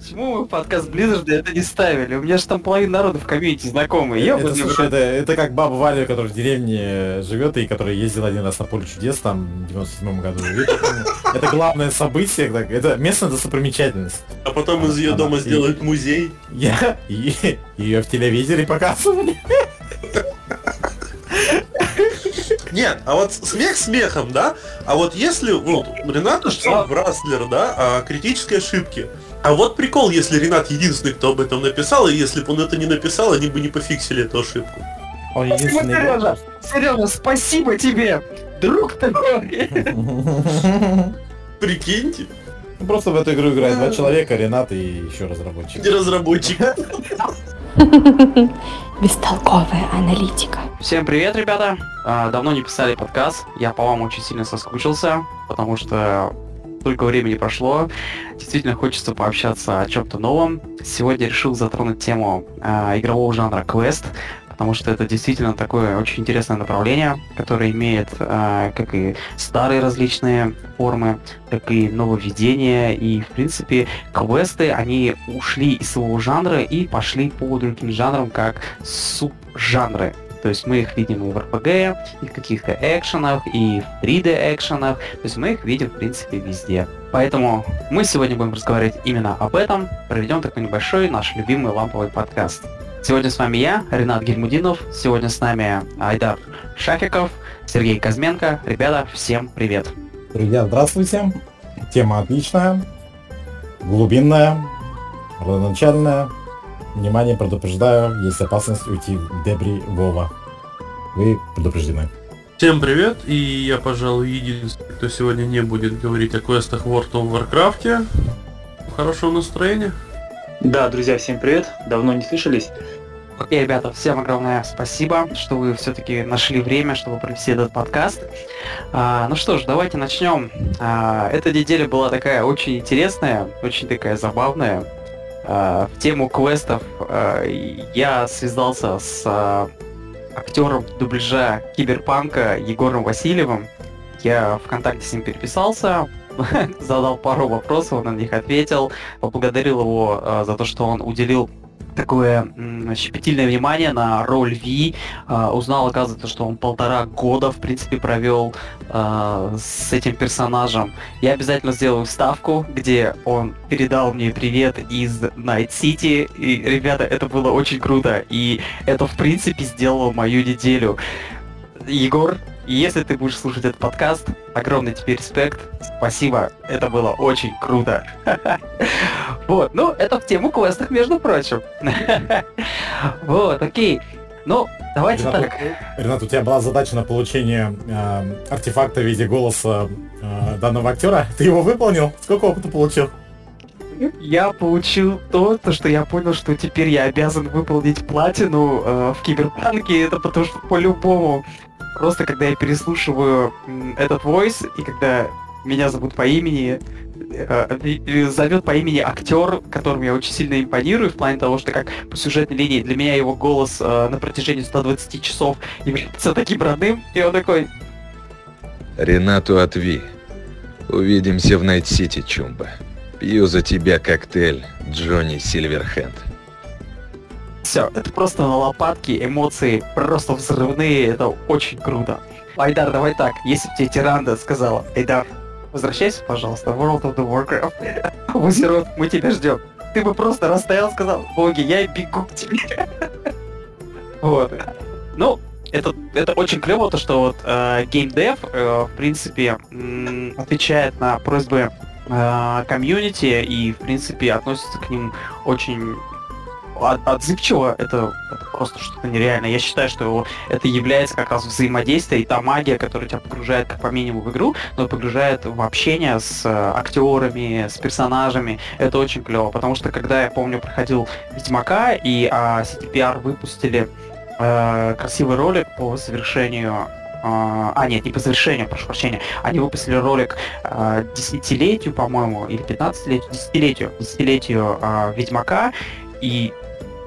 Почему мы в подкаст Blizzard это не ставили? У меня же там половина народа в комьюнити знакомые. Я Это, слушай, это, это как баба Валя, которая в деревне живет и которая ездила один раз на поле чудес там в 97 году. Это, это главное событие, это местная достопримечательность. А потом из ее дома сделают музей. Я ее в телевизоре показывали. Нет, а вот смех смехом, да? А вот если, вот, Ренат написал в Растлер, да, о критической ошибке. А вот прикол, если Ренат единственный, кто об этом написал, и если бы он это не написал, они бы не пофиксили эту ошибку. Он единственный. Сережа! Сережа, спасибо тебе! Друг такой! Прикиньте, Ну, Просто в эту игру играют два человека, Ренат и еще разработчик. не разработчик. Бестолковая аналитика. Всем привет, ребята! А, Давно не писали подкаст. Я по вам очень сильно соскучился, потому что столько времени прошло. Действительно хочется пообщаться о чем-то новом. Сегодня решил затронуть тему а, игрового жанра квест, потому что это действительно такое очень интересное направление, которое имеет а, как и старые различные формы, так и нововведения. И, в принципе, квесты, они ушли из своего жанра и пошли по другим жанрам, как субжанры. То есть мы их видим в RPG, и в каких-то экшенах, и в 3D экшенах. То есть мы их видим, в принципе, везде. Поэтому мы сегодня будем разговаривать именно об этом. Проведем такой небольшой наш любимый ламповый подкаст. Сегодня с вами я, Ренат Гельмудинов. Сегодня с нами Айдар Шафиков, Сергей Казменко. Ребята, всем привет. Друзья, здравствуйте. Тема отличная, глубинная, родоначальная. Внимание, предупреждаю, есть опасность уйти в дебри Вова. Вы предупреждены. Всем привет, и я, пожалуй, единственный, кто сегодня не будет говорить о квестах в World of Warcraft. Хорошего настроения. Да, друзья, всем привет. Давно не слышались. Окей, ребята, всем огромное спасибо, что вы все-таки нашли время, чтобы провести этот подкаст. А, ну что ж, давайте начнем. А, эта неделя была такая очень интересная, очень такая забавная. А, в тему квестов а, я связался с а, актером дубляжа Киберпанка Егором Васильевым. Я ВКонтакте с ним переписался, задал пару вопросов, он на них ответил, поблагодарил его за то, что он уделил такое щепетильное внимание на роль Ви. А, узнал, оказывается, что он полтора года, в принципе, провел а, с этим персонажем. Я обязательно сделаю вставку, где он передал мне привет из Найт Сити. И, ребята, это было очень круто. И это, в принципе, сделало мою неделю. Егор, если ты будешь слушать этот подкаст, огромный тебе респект. Спасибо, это было очень круто. Вот, ну, это в тему квестов, между прочим. Вот, окей. Ну, давайте Ренат, так. Ренат, у тебя была задача на получение э, артефакта в виде голоса э, данного актера. Ты его выполнил? Сколько опыта получил? Я получил то, то, что я понял, что теперь я обязан выполнить платину э, в Киберпанке. Это потому что по-любому. Просто когда я переслушиваю этот войс, и когда меня зовут по имени, э, и зовет по имени актер, которым я очень сильно импонирую, в плане того, что как по сюжетной линии для меня его голос э, на протяжении 120 часов является таким родным, и он такой, Ренату отви. Увидимся в Найт-Сити, Чумба. Пью за тебя коктейль, Джонни Сильверхенд. Все, это просто на лопатки, эмоции просто взрывные, это очень круто. Айдар, давай так, если бы тебе Тиранда сказала, Айдар, возвращайся, пожалуйста, в World of the Warcraft, в мы тебя ждем. Ты бы просто растаял, сказал, боги, я бегу к тебе. Вот. Ну, это, это очень клево, то что вот э, геймдев, э, в принципе, м, отвечает на просьбы э, и, в принципе, относится к ним очень от- отзывчиво, это, это просто что-то нереальное. Я считаю, что это является как раз взаимодействие и та магия, которая тебя погружает как по минимуму в игру, но погружает в общение с э, актерами, с персонажами. Это очень клево, потому что когда я помню проходил Ведьмака и а, CTPR выпустили э, красивый ролик по завершению а, а, нет, не по завершению, прошу прощения. Они выпустили ролик а, десятилетию, по-моему, или 15-летию, десятилетию, десятилетию а, Ведьмака, и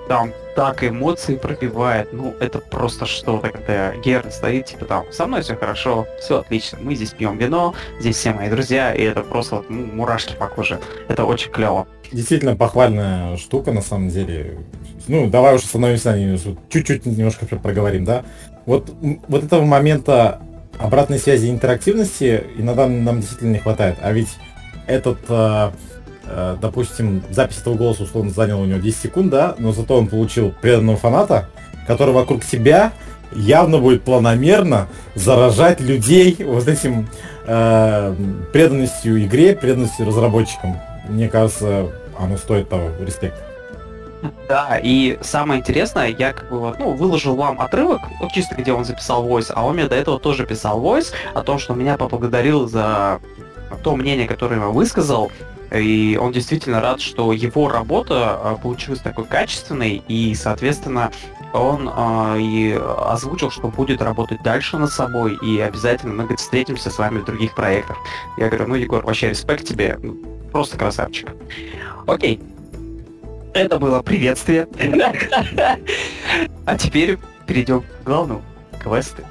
там так эмоции пробивает, ну, это просто что-то, когда Герн стоит, типа там, со мной все хорошо, все отлично, мы здесь пьем вино, здесь все мои друзья, и это просто вот, ну, мурашки по коже, это очень клево. Действительно похвальная штука, на самом деле. Ну, давай уже остановимся на чуть-чуть немножко проговорим, да? Вот, вот этого момента обратной связи интерактивности иногда нам действительно не хватает, а ведь этот Э, допустим, запись этого голоса условно заняла у него 10 секунд, да, но зато он получил преданного фаната, который вокруг себя явно будет планомерно заражать людей вот этим э, преданностью игре, преданностью разработчикам. Мне кажется, оно стоит того, респект. Да, и самое интересное, я как бы вот, ну, выложил вам отрывок, вот чисто где он записал войс, а он мне до этого тоже писал войс о том, что меня поблагодарил за то мнение, которое я высказал, и он действительно рад, что его работа а, получилась такой качественной, и, соответственно, он э, и озвучил, что будет работать дальше над собой, и обязательно мы встретимся с вами в других проектах. Я говорю, ну, Егор, вообще респект тебе, ну, просто красавчик. Окей. Это было приветствие. А теперь перейдем к главному. Квесты.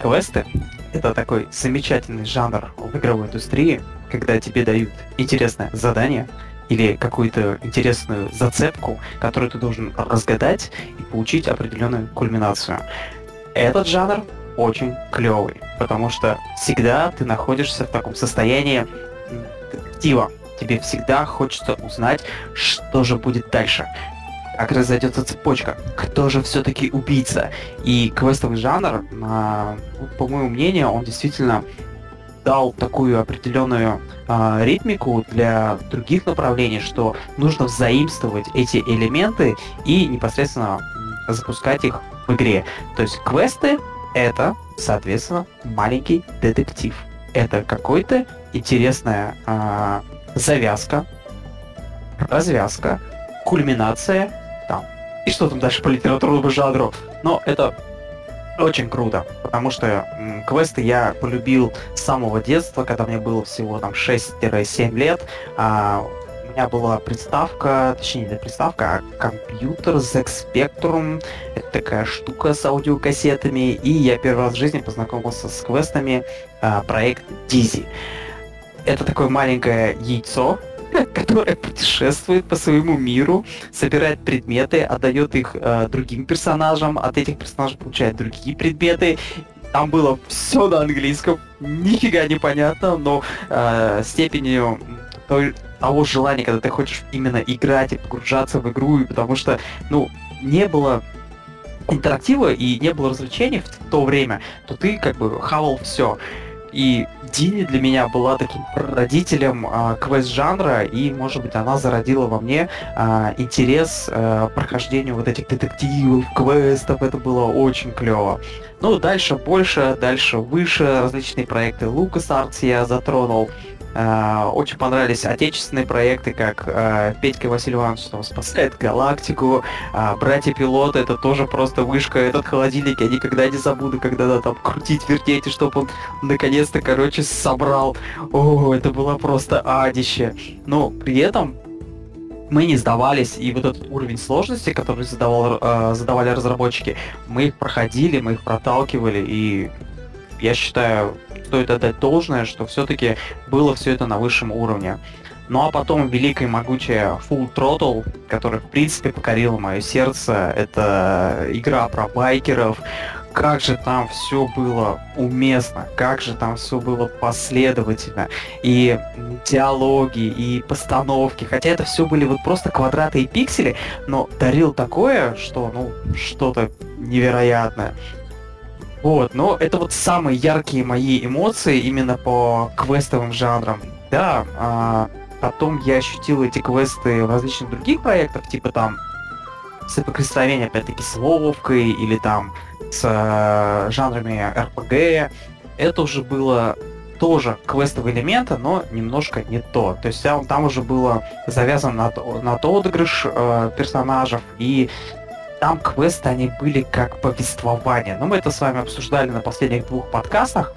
Квесты — это такой замечательный жанр в игровой индустрии, когда тебе дают интересное задание или какую-то интересную зацепку, которую ты должен разгадать и получить определенную кульминацию. Этот жанр очень клевый, потому что всегда ты находишься в таком состоянии детектива. Тебе всегда хочется узнать, что же будет дальше, как разойдется цепочка, кто же все-таки убийца. И квестовый жанр, по моему мнению, он действительно дал такую определенную э, ритмику для других направлений, что нужно взаимствовать эти элементы и непосредственно запускать их в игре. То есть квесты это, соответственно, маленький детектив. Это какой-то интересная э, завязка, развязка, кульминация, там, и что там дальше по литературному жанру. Но это очень круто, потому что м, квесты я полюбил с самого детства, когда мне было всего там 6-7 лет. А, у меня была приставка, точнее не приставка, а компьютер ZX Spectrum. Это такая штука с аудиокассетами. И я первый раз в жизни познакомился с квестами а, проект Dizzy. Это такое маленькое яйцо, которая путешествует по своему миру, собирает предметы, отдает их э, другим персонажам, от этих персонажей получает другие предметы. Там было все на английском, нифига не понятно, но э, степенью той, того желания, когда ты хочешь именно играть и погружаться в игру, потому что, ну, не было интерактива и не было развлечений в то время, то ты как бы хавал все. И Дини для меня была таким родителем э, квест-жанра, и, может быть, она зародила во мне э, интерес э, прохождению вот этих детективов, квестов, это было очень клево. Ну, дальше больше, дальше выше, различные проекты LucasArts я затронул, очень понравились отечественные проекты, как э, Петька Василий Иванович там, спасает галактику, э, братья-пилоты, это тоже просто вышка, этот холодильник, я никогда не забуду, когда надо там крутить, вертеть, и чтобы он наконец-то, короче, собрал. О, это было просто адище. Но при этом мы не сдавались, и вот этот уровень сложности, который задавал, э, задавали разработчики, мы их проходили, мы их проталкивали, и я считаю, стоит отдать должное, что все-таки было все это на высшем уровне. Ну а потом великая и могучая Full Throttle, которая в принципе покорила мое сердце. Это игра про байкеров. Как же там все было уместно, как же там все было последовательно. И диалоги, и постановки. Хотя это все были вот просто квадраты и пиксели, но дарил такое, что ну что-то невероятное. Вот, но это вот самые яркие мои эмоции именно по квестовым жанрам. Да, а, потом я ощутил эти квесты в различных других проектах, типа там соприкосновение, опять-таки, с Вовкой или там с э, жанрами РПГ. Это уже было тоже квестовые элементы, но немножко не то. То есть там, там уже было завязано на, на отыгрыш э, персонажей и там квесты, они были как повествование. Но мы это с вами обсуждали на последних двух подкастах.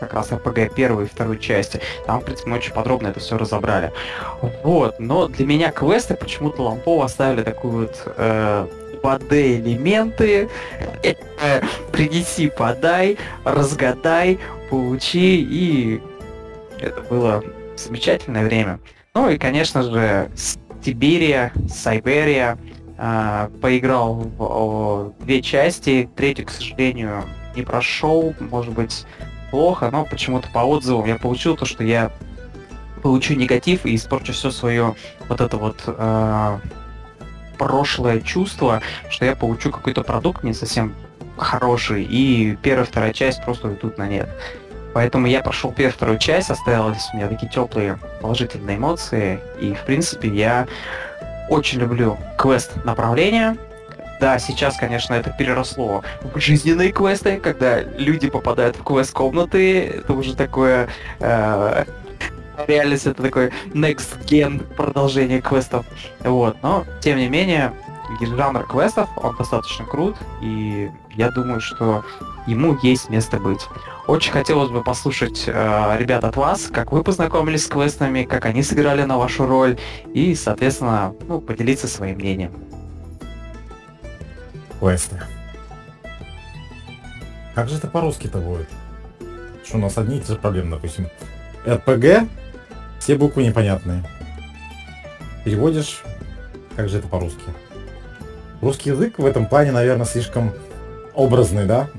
Как раз РПГ первой и второй части. Там, в принципе, мы очень подробно это все разобрали. Вот, но для меня квесты почему-то лампово оставили такую вот э, 2D элементы, э, принеси, подай, разгадай, получи, и это было замечательное время. Ну и, конечно же, Сибирия, Сайберия, э, поиграл в, две части, третью, к сожалению, не прошел, может быть, плохо, но почему-то по отзывам я получил то, что я получу негатив и испорчу все свое вот это вот э, прошлое чувство, что я получу какой-то продукт не совсем хороший, и первая, вторая часть просто уйдут на нет. Поэтому я прошел первую, вторую часть, осталось у меня такие теплые положительные эмоции, и в принципе я очень люблю квест направления, да, сейчас, конечно, это переросло в жизненные квесты, когда люди попадают в квест-комнаты, это уже такое... Э, реальность это такой next gen продолжение квестов. Вот, но, тем не менее, жанр квестов, он достаточно крут, и я думаю, что ему есть место быть. Очень хотелось бы послушать э, ребят от вас, как вы познакомились с квестами, как они сыграли на вашу роль, и, соответственно, ну, поделиться своим мнением квесты. Как же это по-русски-то будет? Что у нас одни и те же проблемы, допустим. РПГ, все буквы непонятные. Переводишь, как же это по-русски? Русский язык в этом плане, наверное, слишком образный, да?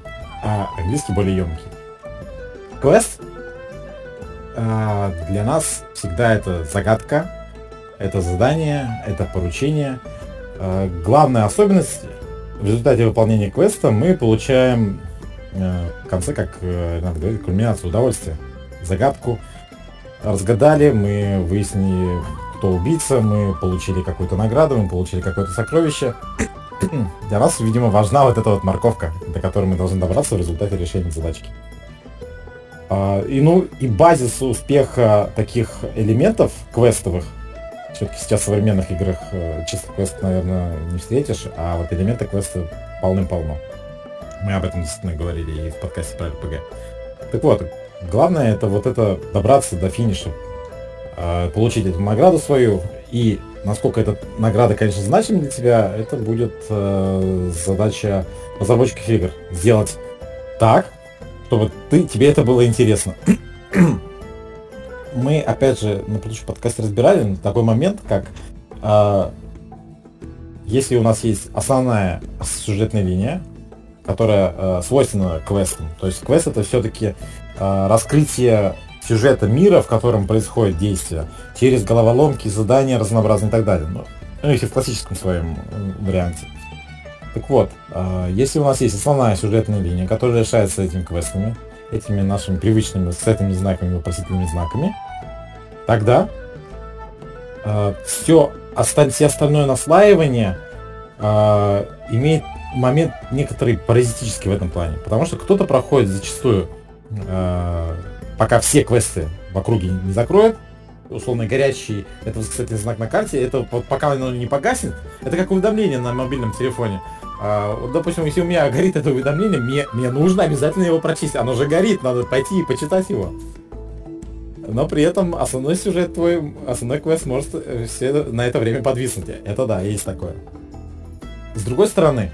А английский более емкий. Квест а, для нас всегда это загадка, это задание, это поручение. А, главная особенность в результате выполнения квеста мы получаем э, в конце, как э, надо говорить, кульминацию удовольствия. Загадку разгадали, мы выяснили, кто убийца, мы получили какую-то награду, мы получили какое-то сокровище. Для нас, видимо, важна вот эта вот морковка, до которой мы должны добраться в результате решения задачки. А, и ну и базис успеха таких элементов квестовых все-таки сейчас в современных играх э, чисто квест, наверное, не встретишь, а вот элементы квеста полным-полно. Мы об этом действительно говорили и в подкасте про RPG. Так вот, главное это вот это добраться до финиша, э, получить эту награду свою, и насколько эта награда, конечно, значима для тебя, это будет э, задача разработчиков игр. Сделать так, чтобы ты, тебе это было интересно мы, опять же, на предыдущем подкасте разбирали такой момент, как э, если у нас есть основная сюжетная линия, которая э, свойственна квестам, то есть квест это все-таки э, раскрытие сюжета мира, в котором происходит действие, через головоломки, задания разнообразные и так далее. Ну, ну если в классическом своем варианте. Так вот, э, если у нас есть основная сюжетная линия, которая решается этими квестами, этими нашими привычными с этими знаками, вопросительными знаками, тогда э, все, все остальное наслаивание э, имеет момент некоторый паразитический в этом плане. Потому что кто-то проходит зачастую, пока все квесты в округе не закроют, условно горячий, это кстати знак на карте, это вот пока оно не погаснет, это как уведомление на мобильном телефоне. А, вот, допустим, если у меня горит это уведомление, мне, мне нужно обязательно его прочесть. Оно же горит, надо пойти и почитать его. Но при этом основной сюжет твой, основной квест может э, все на это время подвиснуть. Это да, есть такое. С другой стороны,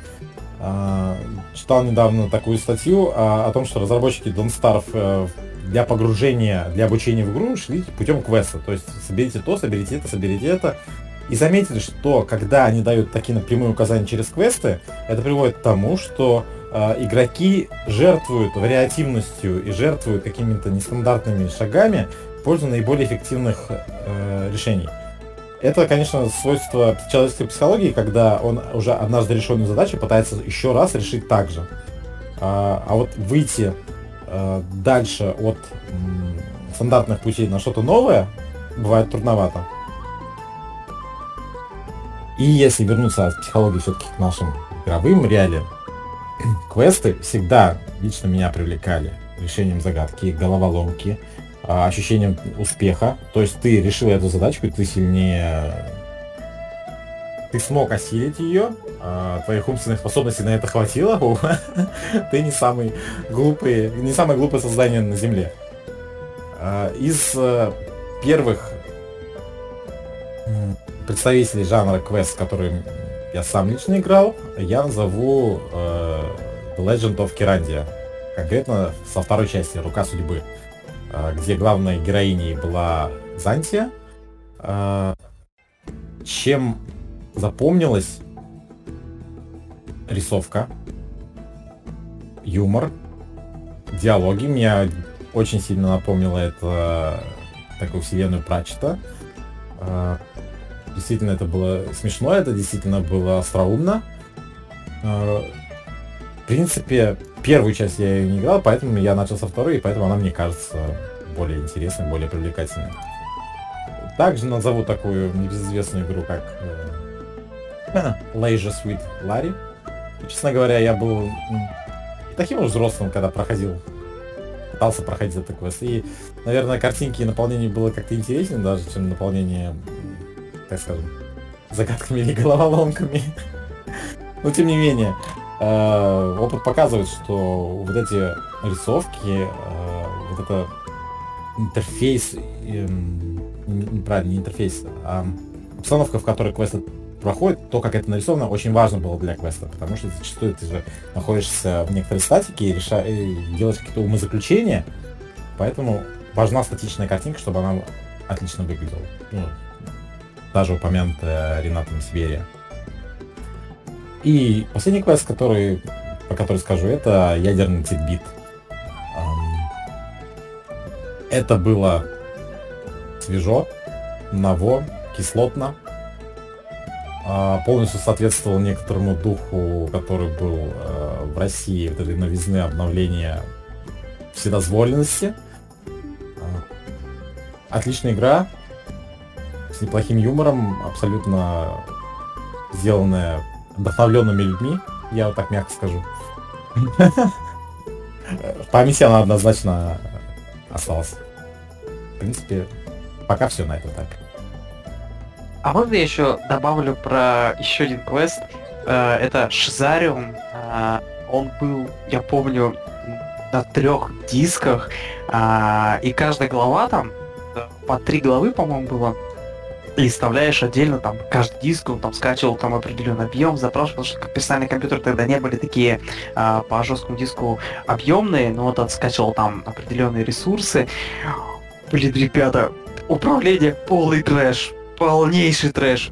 а, читал недавно такую статью о том, что разработчики Don't Starve э, для погружения, для обучения в игру шли путем квеста. То есть соберите то, соберите это, соберите это. И заметили, что когда они дают такие напрямые указания через квесты, это приводит к тому, что э, игроки жертвуют вариативностью и жертвуют какими-то нестандартными шагами в пользу наиболее эффективных э, решений. Это, конечно, свойство человеческой психологии, когда он уже однажды решенную задачу пытается еще раз решить так же. А, а вот выйти э, дальше от м, стандартных путей на что-то новое бывает трудновато. И если вернуться от психологии все-таки к нашим игровым реалиям, квесты всегда лично меня привлекали решением загадки, головоломки, а, ощущением успеха. То есть ты решил эту задачку, ты сильнее ты смог осилить ее, а, твоих умственных способностей на это хватило, ты не самый глупый, не самое глупое создание на Земле. А, из э, первых представителей жанра квест, который я сам лично играл, я назову э, The Legend of Kirandia. Конкретно со второй части «Рука судьбы», э, где главной героиней была Зантия. Э, чем запомнилась рисовка, юмор, диалоги. Меня очень сильно напомнило это такую вселенную Прачета. Действительно, это было смешно, это действительно было остроумно. А, в принципе, первую часть я ее не играл, поэтому я начал со второй, и поэтому она мне кажется более интересной, более привлекательной. Также назову такую небезызвестную игру, как э, Leisure Suite Larry. честно говоря, я был таким уж взрослым, когда проходил пытался проходить этот квест. И, наверное, картинки и наполнение было как-то интереснее даже, чем наполнение, так скажем, загадками или головоломками. Но тем не менее, э, опыт показывает, что вот эти рисовки, э, вот это интерфейс, эм, неправильно, не интерфейс, а обстановка, в которой квест проходит, то, как это нарисовано, очень важно было для квеста, потому что зачастую ты же находишься в некоторой статике и, реша... и делаешь какие-то умозаключения, поэтому важна статичная картинка, чтобы она отлично выглядела. Даже упомянутая Ренатом Сибирия. И последний квест, который, по который скажу, это ядерный титбит. Это было свежо, ново, кислотно, а, полностью соответствовал некоторому духу, который был э, в России, вот этой новизны обновления вседозволенности. Отличная игра, с неплохим юмором, абсолютно сделанная вдохновленными людьми, я вот так мягко скажу. В памяти она однозначно осталась. В принципе, пока все на этом так. А можно я еще добавлю про еще один квест? Э, это Шизариум. Э, он был, я помню, на трех дисках. Э, и каждая глава там, по три главы, по-моему, было. И вставляешь отдельно там каждый диск, он там скачивал там определенный объем, запрашивал, потому что персональные компьютеры тогда не были такие э, по жесткому диску объемные, но вот он скачивал там определенные ресурсы. Блин, ребята, управление полный трэш полнейший трэш.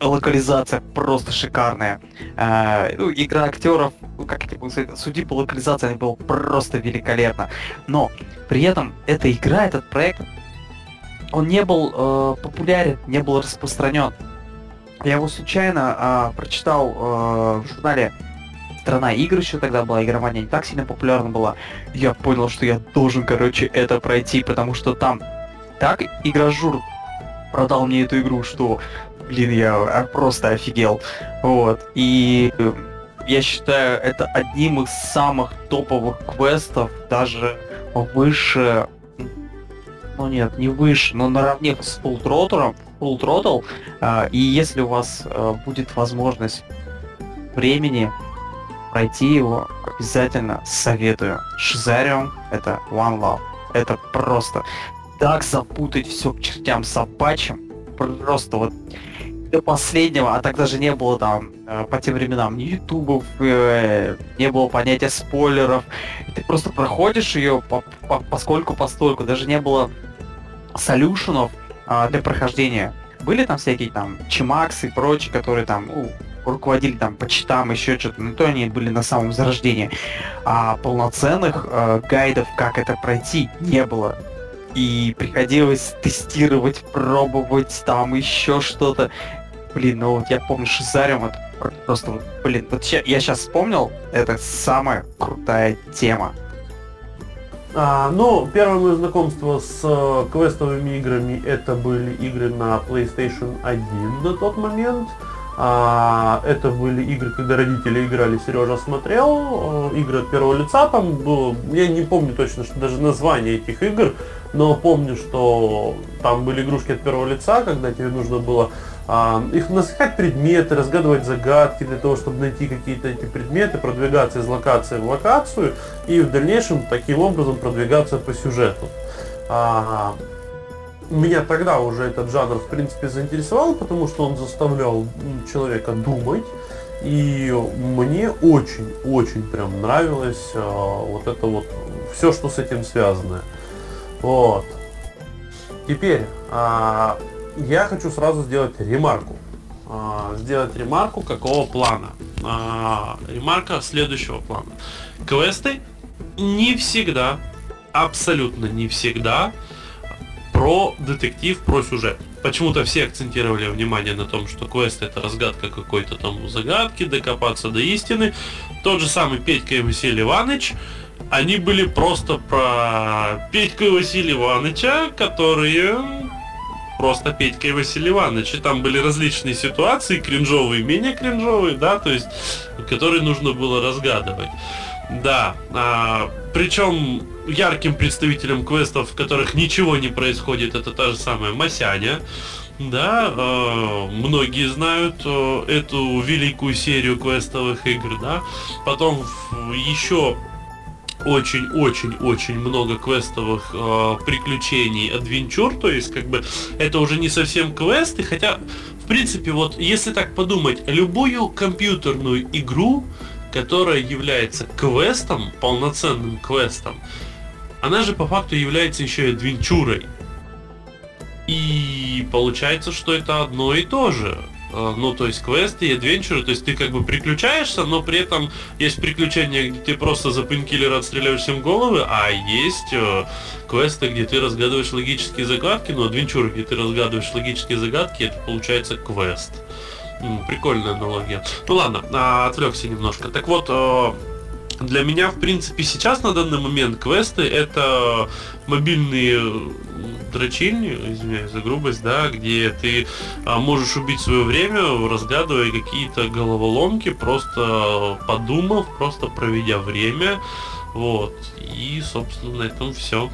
Локализация просто шикарная. Э, ну, игра актеров, ну, как это было сказать, судьи по локализации, она была просто великолепна. Но при этом эта игра, этот проект, он не был э, популярен, не был распространен. Я его случайно э, прочитал э, в журнале страна игр еще тогда была, игромания не так сильно популярна была. Я понял, что я должен, короче, это пройти, потому что там так игражур продал мне эту игру, что, блин, я просто офигел. Вот. И э, я считаю, это одним из самых топовых квестов, даже выше, ну нет, не выше, но наравне с Full Throttle. А, и если у вас э, будет возможность времени пройти его, обязательно советую. Шизариум это One Love. Это просто так запутать все к чертям собачьим. Просто вот до последнего, а тогда же не было там э, по тем временам ни ютубов, э, не было понятия спойлеров. И ты просто проходишь ее по, по, поскольку постольку, даже не было солюшенов э, для прохождения. Были там всякие там чимаксы и прочие, которые там ну, руководили там по читам, еще что-то, но то они были на самом зарождении. А полноценных э, гайдов, как это пройти, не было и приходилось тестировать, пробовать там еще что-то. Блин, ну вот я помню Шизарем, это просто, вот, блин, вот я сейчас вспомнил, это самая крутая тема. А, ну, первое мое знакомство с э, квестовыми играми это были игры на PlayStation 1 на тот момент. А, это были игры, когда родители играли, Сережа смотрел, э, игры от первого лица, там было, я не помню точно, что даже название этих игр, но помню, что там были игрушки от первого лица, когда тебе нужно было их насыхать предметы, разгадывать загадки для того, чтобы найти какие-то эти предметы, продвигаться из локации в локацию и в дальнейшем таким образом продвигаться по сюжету. А, меня тогда уже этот жанр в принципе заинтересовал, потому что он заставлял человека думать. И мне очень-очень прям нравилось а, вот это вот все, что с этим связано. Вот. Теперь а, я хочу сразу сделать ремарку. А, сделать ремарку какого плана? А, ремарка следующего плана. Квесты не всегда, абсолютно не всегда про детектив, про сюжет. Почему-то все акцентировали внимание на том, что квест это разгадка какой-то там загадки, докопаться до истины. Тот же самый Петька и Василий Иванович, они были просто про Петьку и Василия Ивановича, которые просто Петька и Василий Иванович. И там были различные ситуации, кринжовые, менее кринжовые, да, то есть, которые нужно было разгадывать. Да, а, причем ярким представителем квестов, в которых ничего не происходит, это та же самая Масяня. Да, э, многие знают э, эту великую серию квестовых игр, да. Потом еще очень-очень-очень много квестовых э, приключений, адвенчур, то есть как бы это уже не совсем квесты, хотя в принципе вот если так подумать, любую компьютерную игру, которая является квестом, полноценным квестом, она же по факту является еще и адвенчурой. И получается, что это одно и то же. Э, ну, то есть квесты и адвенчуры, то есть ты как бы приключаешься, но при этом есть приключения, где ты просто за пинкиллера отстреливаешь всем головы, а есть э, квесты, где ты разгадываешь логические загадки, но адвенчуры, где ты разгадываешь логические загадки, это получается квест. Прикольная аналогия. Ну ладно, а, отвлекся немножко. Так вот, э, для меня, в принципе, сейчас на данный момент квесты это мобильные дрочильни, извиняюсь за грубость, да, где ты а, можешь убить свое время, разгадывая какие-то головоломки, просто подумав, просто проведя время. Вот. И, собственно, на этом все.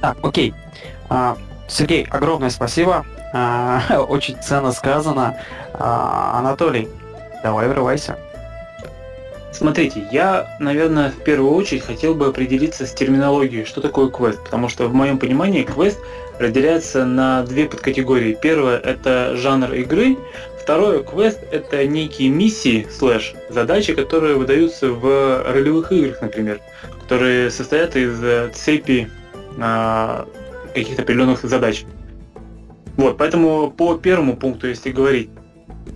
Так, окей. А, Сергей, огромное спасибо. А, очень ценно сказано. А, Анатолий, давай врывайся. Смотрите, я, наверное, в первую очередь хотел бы определиться с терминологией, что такое квест, потому что в моем понимании квест разделяется на две подкатегории. Первое – это жанр игры, второе – квест – это некие миссии, слэш, задачи, которые выдаются в ролевых играх, например, которые состоят из цепи а, каких-то определенных задач. Вот, поэтому по первому пункту, если говорить,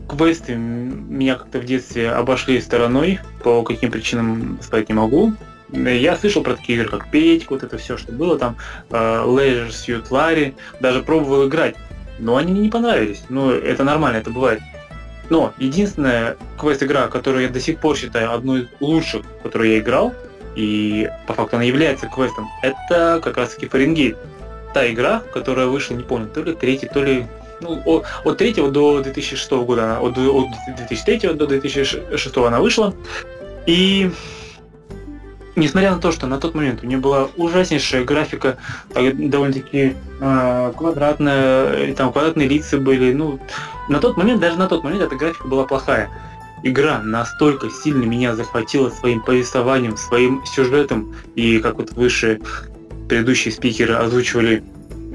квесты меня как-то в детстве обошли стороной, по каким причинам сказать не могу. Я слышал про такие игры, как Петь, вот это все, что было там, uh, Leisure Suit Larry, даже пробовал играть, но они мне не понравились. Ну, это нормально, это бывает. Но единственная квест-игра, которую я до сих пор считаю одной из лучших, в которую я играл, и по факту она является квестом, это как раз таки Фаренгейт. Та игра, которая вышла, не помню, то ли третий, то ли ну, от, от 3 до 2006 года, от, от 2003 до 2006 она вышла. И несмотря на то, что на тот момент у нее была ужаснейшая графика, довольно-таки э, квадратная, там квадратные лица были, ну, на тот момент, даже на тот момент эта графика была плохая. Игра настолько сильно меня захватила своим повествованием, своим сюжетом, и как вот выше предыдущие спикеры озвучивали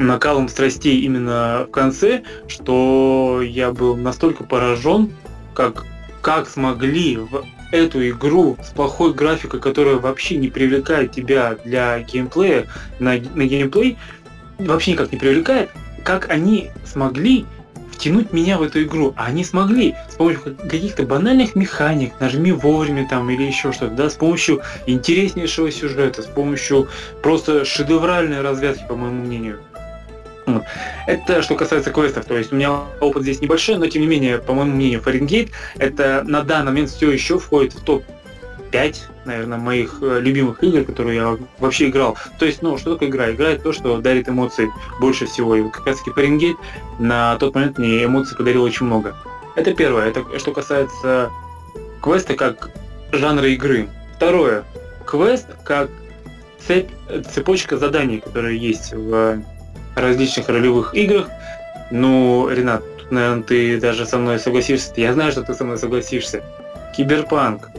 накалом страстей именно в конце, что я был настолько поражен, как, как смогли в эту игру с плохой графикой, которая вообще не привлекает тебя для геймплея, на, на геймплей, вообще никак не привлекает, как они смогли втянуть меня в эту игру. А они смогли с помощью каких-то банальных механик, нажми вовремя там или еще что-то, да, с помощью интереснейшего сюжета, с помощью просто шедевральной развязки, по моему мнению. Это что касается квестов, то есть у меня опыт здесь небольшой, но тем не менее, по моему мнению, Фаренгейт это на данный момент все еще входит в топ 5, наверное, моих э, любимых игр, которые я вообще играл. То есть, ну, что такое игра? Игра это то, что дарит эмоции больше всего. И вот как раз таки Фаренгейт на тот момент мне эмоций подарил очень много. Это первое. Это что касается квеста как жанра игры. Второе. Квест как цепь, цепочка заданий, которые есть в различных ролевых играх. Ну, Ренат, наверное, ты даже со мной согласишься. Я знаю, что ты со мной согласишься. Киберпанк,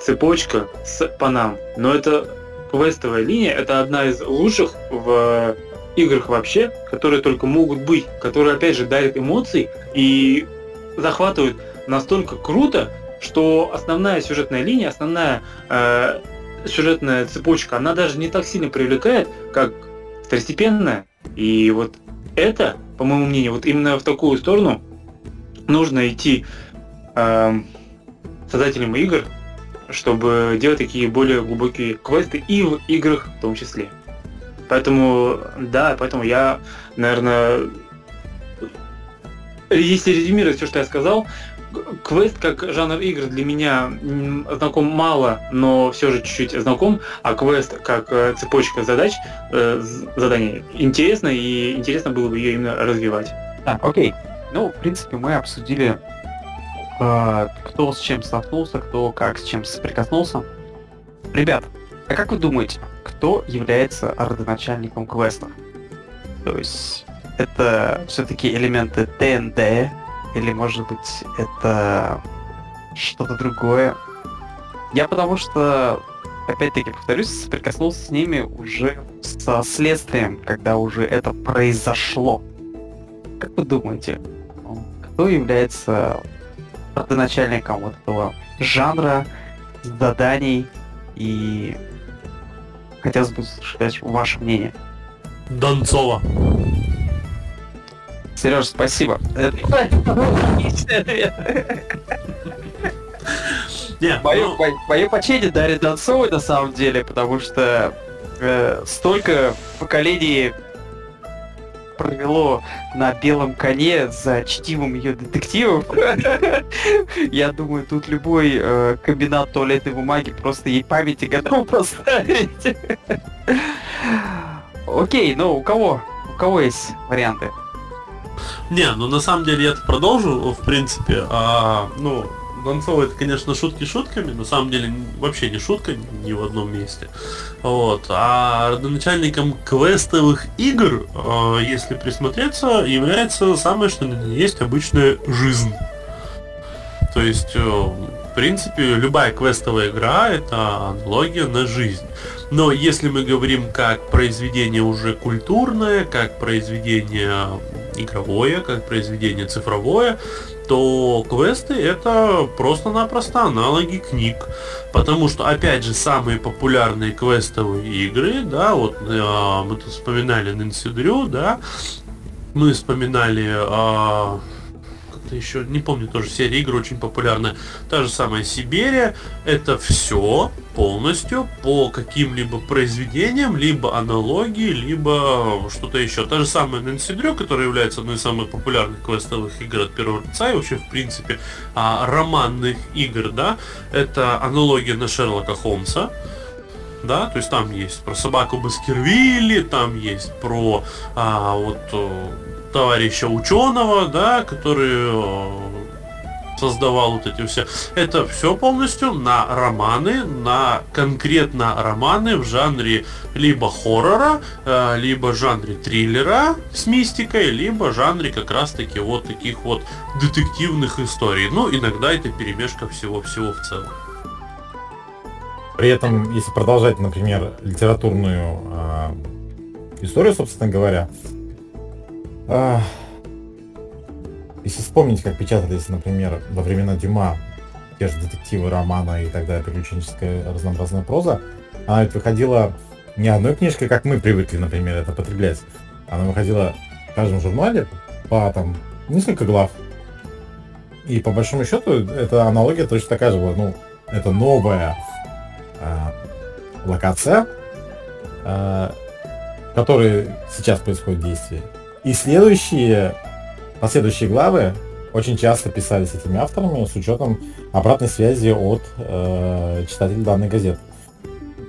цепочка с Панам. Но это квестовая линия, это одна из лучших в играх вообще, которые только могут быть, которые, опять же, дарят эмоций и захватывают настолько круто, что основная сюжетная линия, основная э, сюжетная цепочка, она даже не так сильно привлекает, как второстепенная. И вот это, по моему мнению, вот именно в такую сторону нужно идти э, создателям игр, чтобы делать такие более глубокие квесты и в играх в том числе. Поэтому, да, поэтому я, наверное, если резюмировать все, что я сказал, квест как жанр игр для меня знаком мало, но все же чуть-чуть знаком, а квест как э, цепочка задач, э, заданий интересно, и интересно было бы ее именно развивать. Так, окей. Ну, в принципе, мы обсудили, э, кто с чем столкнулся, кто как с чем соприкоснулся. Ребят, а как вы думаете, кто является родоначальником квестов? То есть это все-таки элементы ТНД, или может быть это что-то другое. Я потому что, опять-таки повторюсь, соприкоснулся с ними уже со следствием, когда уже это произошло. Как вы думаете, кто является родоначальником вот этого жанра, заданий и хотелось бы услышать ваше мнение. Донцова. Сереж, спасибо. Нет, мою, ну... почеди Дарья Донцовой на самом деле, потому что э, столько поколений провело на белом коне за чтивым ее детективом. Я думаю, тут любой э, комбинат туалетной бумаги просто ей памяти готов поставить. Окей, ну у кого? У кого есть варианты? Не, ну на самом деле я продолжу, в принципе. А, ну, Донцова это, конечно, шутки шутками, на самом деле вообще не шутка ни в одном месте. Вот. А родоначальником квестовых игр, а, если присмотреться, является самое что есть обычная жизнь. То есть, э, принципе, любая квестовая игра это аналогия на жизнь. Но если мы говорим как произведение уже культурное, как произведение игровое, как произведение цифровое, то квесты это просто-напросто аналоги книг. Потому что, опять же, самые популярные квестовые игры, да, вот э, мы тут вспоминали Drew, да, мы вспоминали э, как-то еще, не помню, тоже серия игр очень популярная. Та же самая Сибирия. Это все полностью по каким-либо произведениям, либо аналогии, либо что-то еще. Та же самая Нэнси Дрю, которая является одной из самых популярных квестовых игр от первого лица и вообще, в принципе, а, романных игр, да, это аналогия на Шерлока Холмса да, то есть там есть про собаку Баскервилли, там есть про а, вот товарища ученого, да, который э, создавал вот эти все. Это все полностью на романы, на конкретно романы в жанре либо хоррора, э, либо жанре триллера с мистикой, либо жанре как раз таки вот таких вот детективных историй. Ну, иногда это перемешка всего-всего в целом. При этом, если продолжать, например, литературную э, историю, собственно говоря, если вспомнить, как печатались, например, во времена Дюма те же детективы, романы и так далее, приключенческая разнообразная проза, она ведь выходила не одной книжкой, как мы привыкли, например, это потреблять. Она выходила в каждом журнале по там несколько глав. И по большому счету эта аналогия точно такая же была. Ну, это новая э, локация, э, в которой сейчас происходит действие. И следующие, последующие главы очень часто писались этими авторами с учетом обратной связи от э, читателей данной газеты.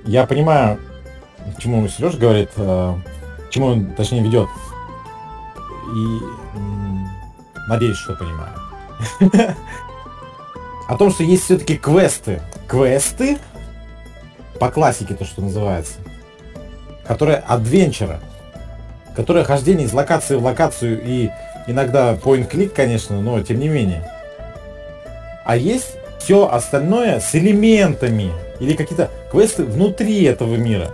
Я понимаю, чему Сережа говорит, э, чему он, точнее, ведет. И э, надеюсь, что понимаю. О том, что есть все-таки квесты. Квесты по классике, то, что называется. Которые адвенчера которое хождение из локации в локацию и иногда point-клик, конечно, но тем не менее. А есть все остальное с элементами или какие-то квесты внутри этого мира.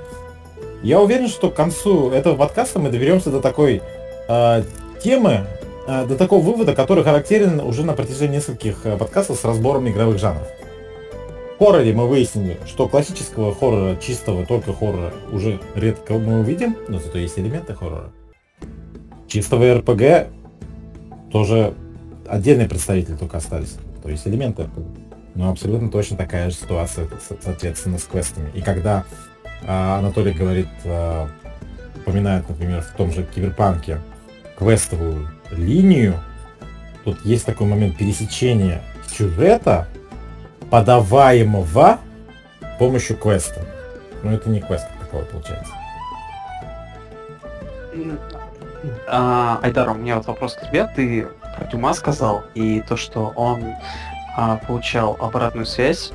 Я уверен, что к концу этого подкаста мы доберемся до такой э, темы, э, до такого вывода, который характерен уже на протяжении нескольких э, подкастов с разбором игровых жанров. Хорроре мы выяснили, что классического хоррора, чистого только хоррора уже редко мы увидим, но зато есть элементы хоррора. Чистого РПГ тоже отдельные представители только остались. То есть элементы РПГ. Но абсолютно точно такая же ситуация, соответственно, с квестами. И когда а, Анатолий говорит, а, упоминает, например, в том же Киберпанке квестовую линию, тут есть такой момент пересечения сюжета, подаваемого помощью квеста. Но это не квест как таковой получается. А, Айдар, у меня вот вопрос к тебе. Ты про Дюма сказал, и то, что он а, получал обратную связь.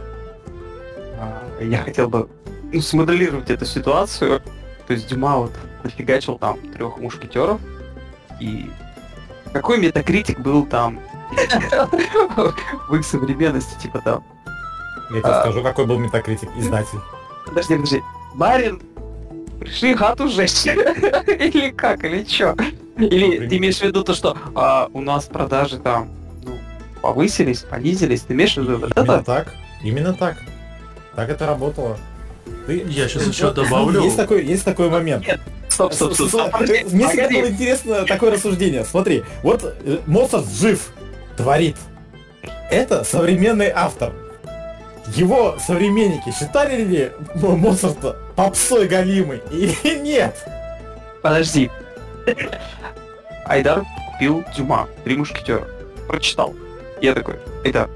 А, я хотел бы ну, смоделировать эту ситуацию. То есть Дюма вот нафигачил там трех мушкетеров. И какой метакритик был там в их современности, типа там. Я тебе а... скажу, какой был метакритик, издатель. Подожди, подожди. Барин, пришли хату жечь. или как, или чё? Или ты имеешь в виду то, что а, у нас продажи там повысились, понизились, ты имеешь в виду вот Именно это? так, именно так. Так это работало. Ты, я сейчас еще добавлю. Есть такой, есть такой момент. Нет. Стоп, стоп, стоп. стоп. Мне всегда было интересно такое рассуждение. Смотри, вот э, Моцарт жив, творит. Это современный автор. Его современники считали ли Моцарта попсой галимой или нет? Подожди. Айдар купил Дюма, Три мушкетера. Прочитал. Я такой, это,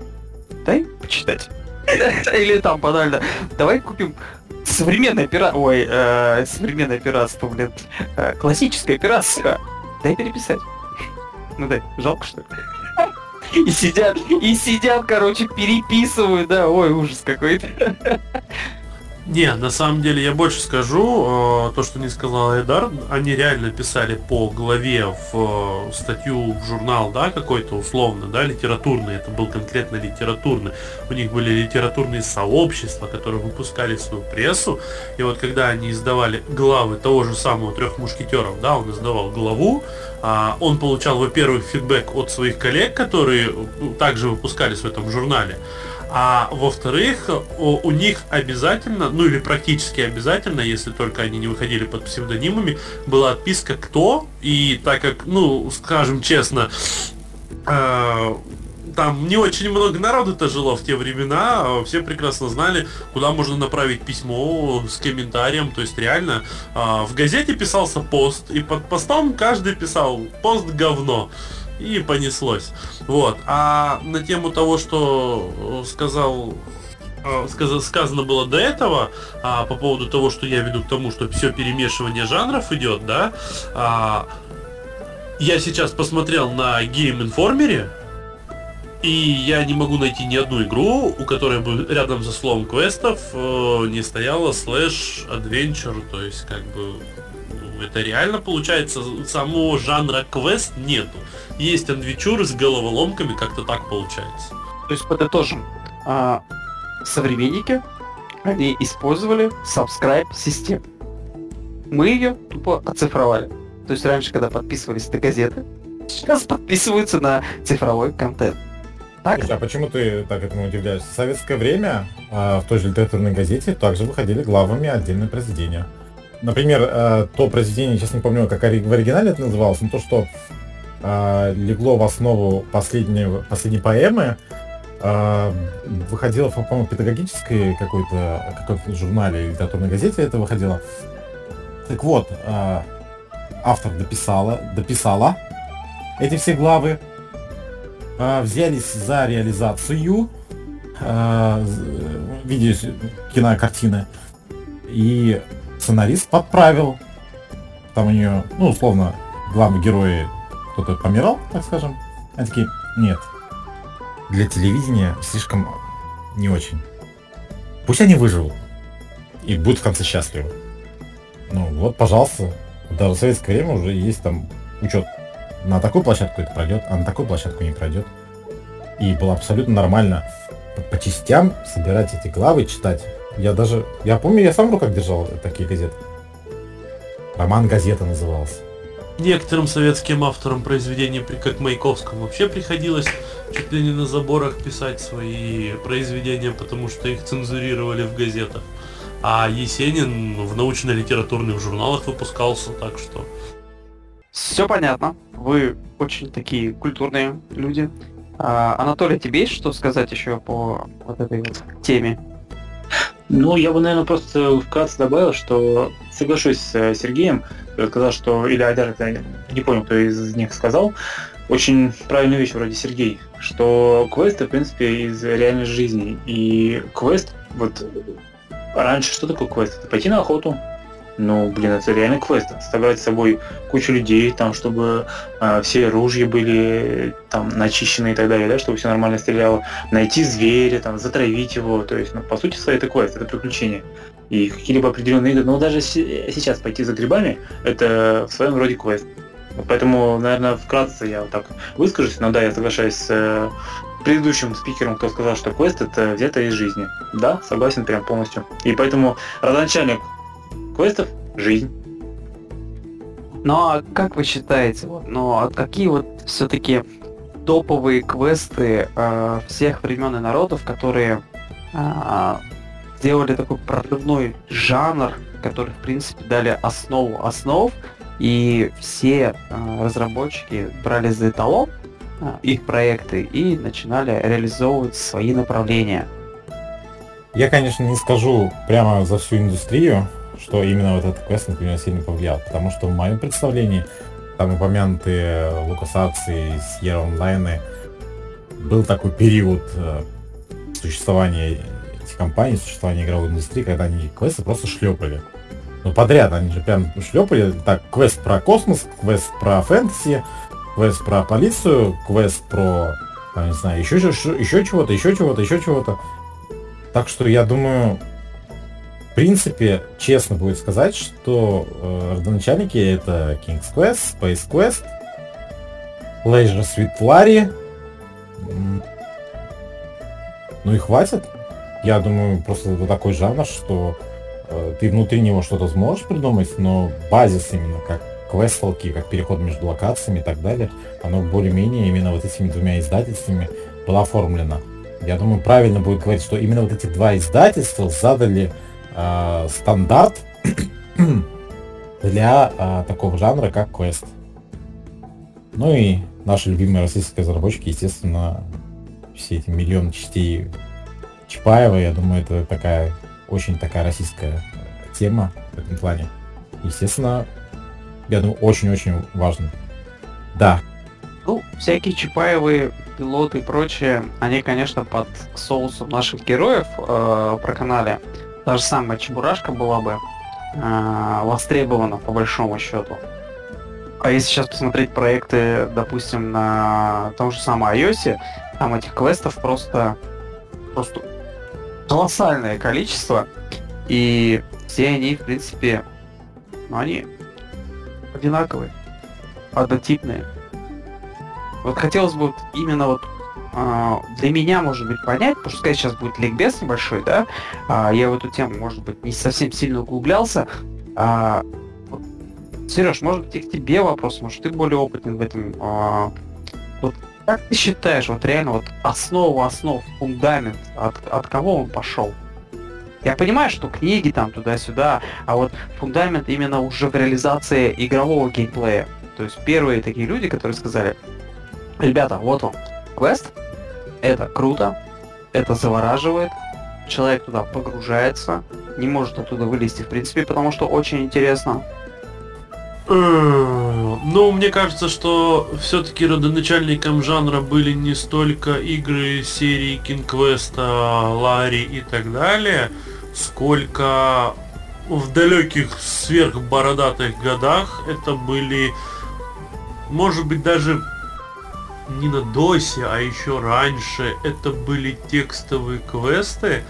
дай почитать. Или там банально, давай купим современное пиратство, ой, э, современное пиратство, блин, э, классическое пиратство. Дай переписать. Ну дай, жалко что ли? И сидят, и сидят, короче, переписывают, да, ой, ужас какой-то. Не, на самом деле я больше скажу, э, то, что не сказал Эдар, они реально писали по главе в э, статью в журнал, да, какой-то условно, да, литературный, это был конкретно литературный. У них были литературные сообщества, которые выпускали свою прессу, и вот когда они издавали главы того же самого трех мушкетеров, да, он издавал главу, а, он получал, во-первых, фидбэк от своих коллег, которые также выпускались в этом журнале, а во-вторых, у, у них обязательно, ну или практически обязательно, если только они не выходили под псевдонимами, была отписка «Кто?». И так как, ну, скажем честно, э, там не очень много народу-то жило в те времена, а все прекрасно знали, куда можно направить письмо с комментарием, то есть реально э, в газете писался пост, и под постом каждый писал «пост говно» и понеслось. Вот. А на тему того, что сказал э, сказано было до этого а, по поводу того, что я веду к тому, что все перемешивание жанров идет, да. А, я сейчас посмотрел на Game Informer, и я не могу найти ни одну игру, у которой бы рядом со словом квестов э, не стояла слэш adventure, то есть как бы это реально получается самого жанра квест нету есть адвенчуры с головоломками, как-то так получается. То есть подытожим, а, современники, они использовали subscribe систему. Мы ее тупо оцифровали. То есть раньше, когда подписывались на газеты, сейчас подписываются на цифровой контент. Так? Слушай, а почему ты так этому удивляешься? В советское время э, в той же литературной газете также выходили главами отдельные произведения. Например, э, то произведение, сейчас не помню, как в оригинале это называлось, но то, что э, легло в основу последней, последней поэмы, э, выходило, по-моему, в педагогической какой-то какой журнале, литературной газете это выходило. Так вот, автор дописала, дописала эти все главы, взялись за реализацию в виде кинокартины, и сценарист подправил, там у нее, ну, условно, главные герои кто-то помирал, так скажем. Они такие, нет, для телевидения слишком не очень. Пусть они выживут и будут в конце счастливы. Ну вот, пожалуйста, Даже в советское время уже есть там учет. На такую площадку это пройдет, а на такую площадку не пройдет. И было абсолютно нормально по частям собирать эти главы, читать. Я даже, я помню, я сам в руках держал такие газеты. Роман газета назывался. Некоторым советским авторам произведений, как Маяковскому, вообще приходилось чуть ли не на заборах писать свои произведения, потому что их цензурировали в газетах. А Есенин в научно-литературных журналах выпускался, так что... Все понятно. Вы очень такие культурные люди. А, Анатолий, тебе есть что сказать еще по вот этой вот теме? Ну, я бы, наверное, просто вкратце добавил, что соглашусь с э, Сергеем, сказал, что, или Айдар, это не помню, кто из них сказал, очень правильную вещь вроде Сергей, что квесты, в принципе, из реальной жизни. И квест, вот раньше что такое квест? Это пойти на охоту, ну, блин, это реально квест. Собрать с собой кучу людей, там, чтобы э, все ружья были там начищены и так далее, да, чтобы все нормально стреляло. Найти зверя, там, затравить его. То есть, ну, по сути своей, это квест, это приключение. И какие-либо определенные игры, но даже сейчас пойти за грибами, это в своем роде квест. Поэтому, наверное, вкратце я вот так выскажусь, но да, я соглашаюсь с э, предыдущим спикером, кто сказал, что квест это взято из жизни. Да, согласен прям полностью. И поэтому родоначальник квестов – жизнь. Ну а как вы считаете, вот, ну а какие вот все-таки топовые квесты э, всех времен и народов, которые э, сделали такой прорывной жанр, который в принципе дали основу основ, и все э, разработчики брали за эталон э, их проекты и начинали реализовывать свои направления. Я, конечно, не скажу прямо за всю индустрию, что именно вот этот квест, например, сильно повлиял. Потому что в моем представлении там упомянутые LucasArts и Sierra Online был такой период э, существования этих компаний, существования игровой индустрии, когда они квесты просто шлепали. Ну, подряд они же прям шлепали. Так, квест про космос, квест про фэнтези, квест про полицию, квест про, не знаю, еще, еще, еще чего-то, еще чего-то, еще чего-то. Так что я думаю, принципе, честно будет сказать, что э, родоначальники это King's Quest, Space Quest, Leisure Suite Larry. Ну и хватит. Я думаю, просто это такой жанр, что э, ты внутри него что-то сможешь придумать, но базис именно как квесталки, как переход между локациями и так далее, оно более-менее именно вот этими двумя издательствами было оформлено. Я думаю, правильно будет говорить, что именно вот эти два издательства задали э, стандарт для э, такого жанра, как квест. Ну и наши любимые российские разработчики, естественно, все эти миллионы частей Чапаева, я думаю, это такая очень такая российская тема в этом плане. Естественно, я думаю, очень-очень важно. Да. Ну, всякие Чапаевы, пилоты и прочее, они, конечно, под соусом наших героев э, проканали та же самая Чебурашка была бы э, востребована по большому счету. А если сейчас посмотреть проекты, допустим, на том же самом iOS, там этих квестов просто, просто колоссальное количество. И все они, в принципе, ну, они одинаковые, однотипные. Вот хотелось бы вот именно вот для меня, может быть, понять, потому что сказать сейчас будет ликбез небольшой, да, а, я в эту тему, может быть, не совсем сильно углублялся. А, Сереж, может быть, к тебе вопрос, может, ты более опытный в этом. Вот как ты считаешь, вот реально вот основу основ, фундамент, от, от кого он пошел? Я понимаю, что книги там туда-сюда, а вот фундамент именно уже в реализации игрового геймплея. То есть первые такие люди, которые сказали, ребята, вот он, квест, это круто, это завораживает, человек туда погружается, не может оттуда вылезти, в принципе, потому что очень интересно. Ну, мне кажется, что все-таки родоначальником жанра были не столько игры серии Quest, Ларри и так далее, сколько в далеких сверхбородатых годах это были, может быть, даже не на досе, а еще раньше. Это были текстовые квесты.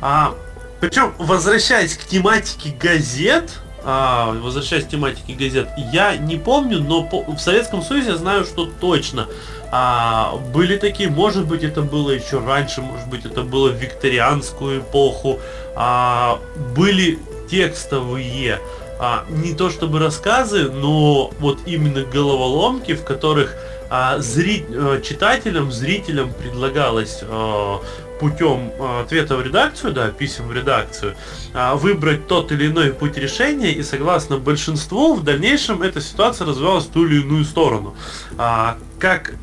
А, причем, возвращаясь к тематике газет, а, возвращаясь к тематике газет, я не помню, но по, в Советском Союзе я знаю, что точно. А, были такие, может быть, это было еще раньше, может быть, это было в викторианскую эпоху, а, были текстовые, а, не то чтобы рассказы, но вот именно головоломки, в которых а, зри... Э, читателям, зрителям предлагалось а, путем а, ответа в редакцию, да, писем в редакцию, а, выбрать тот или иной путь решения, и согласно большинству, в дальнейшем эта ситуация развивалась в ту или иную сторону. А, как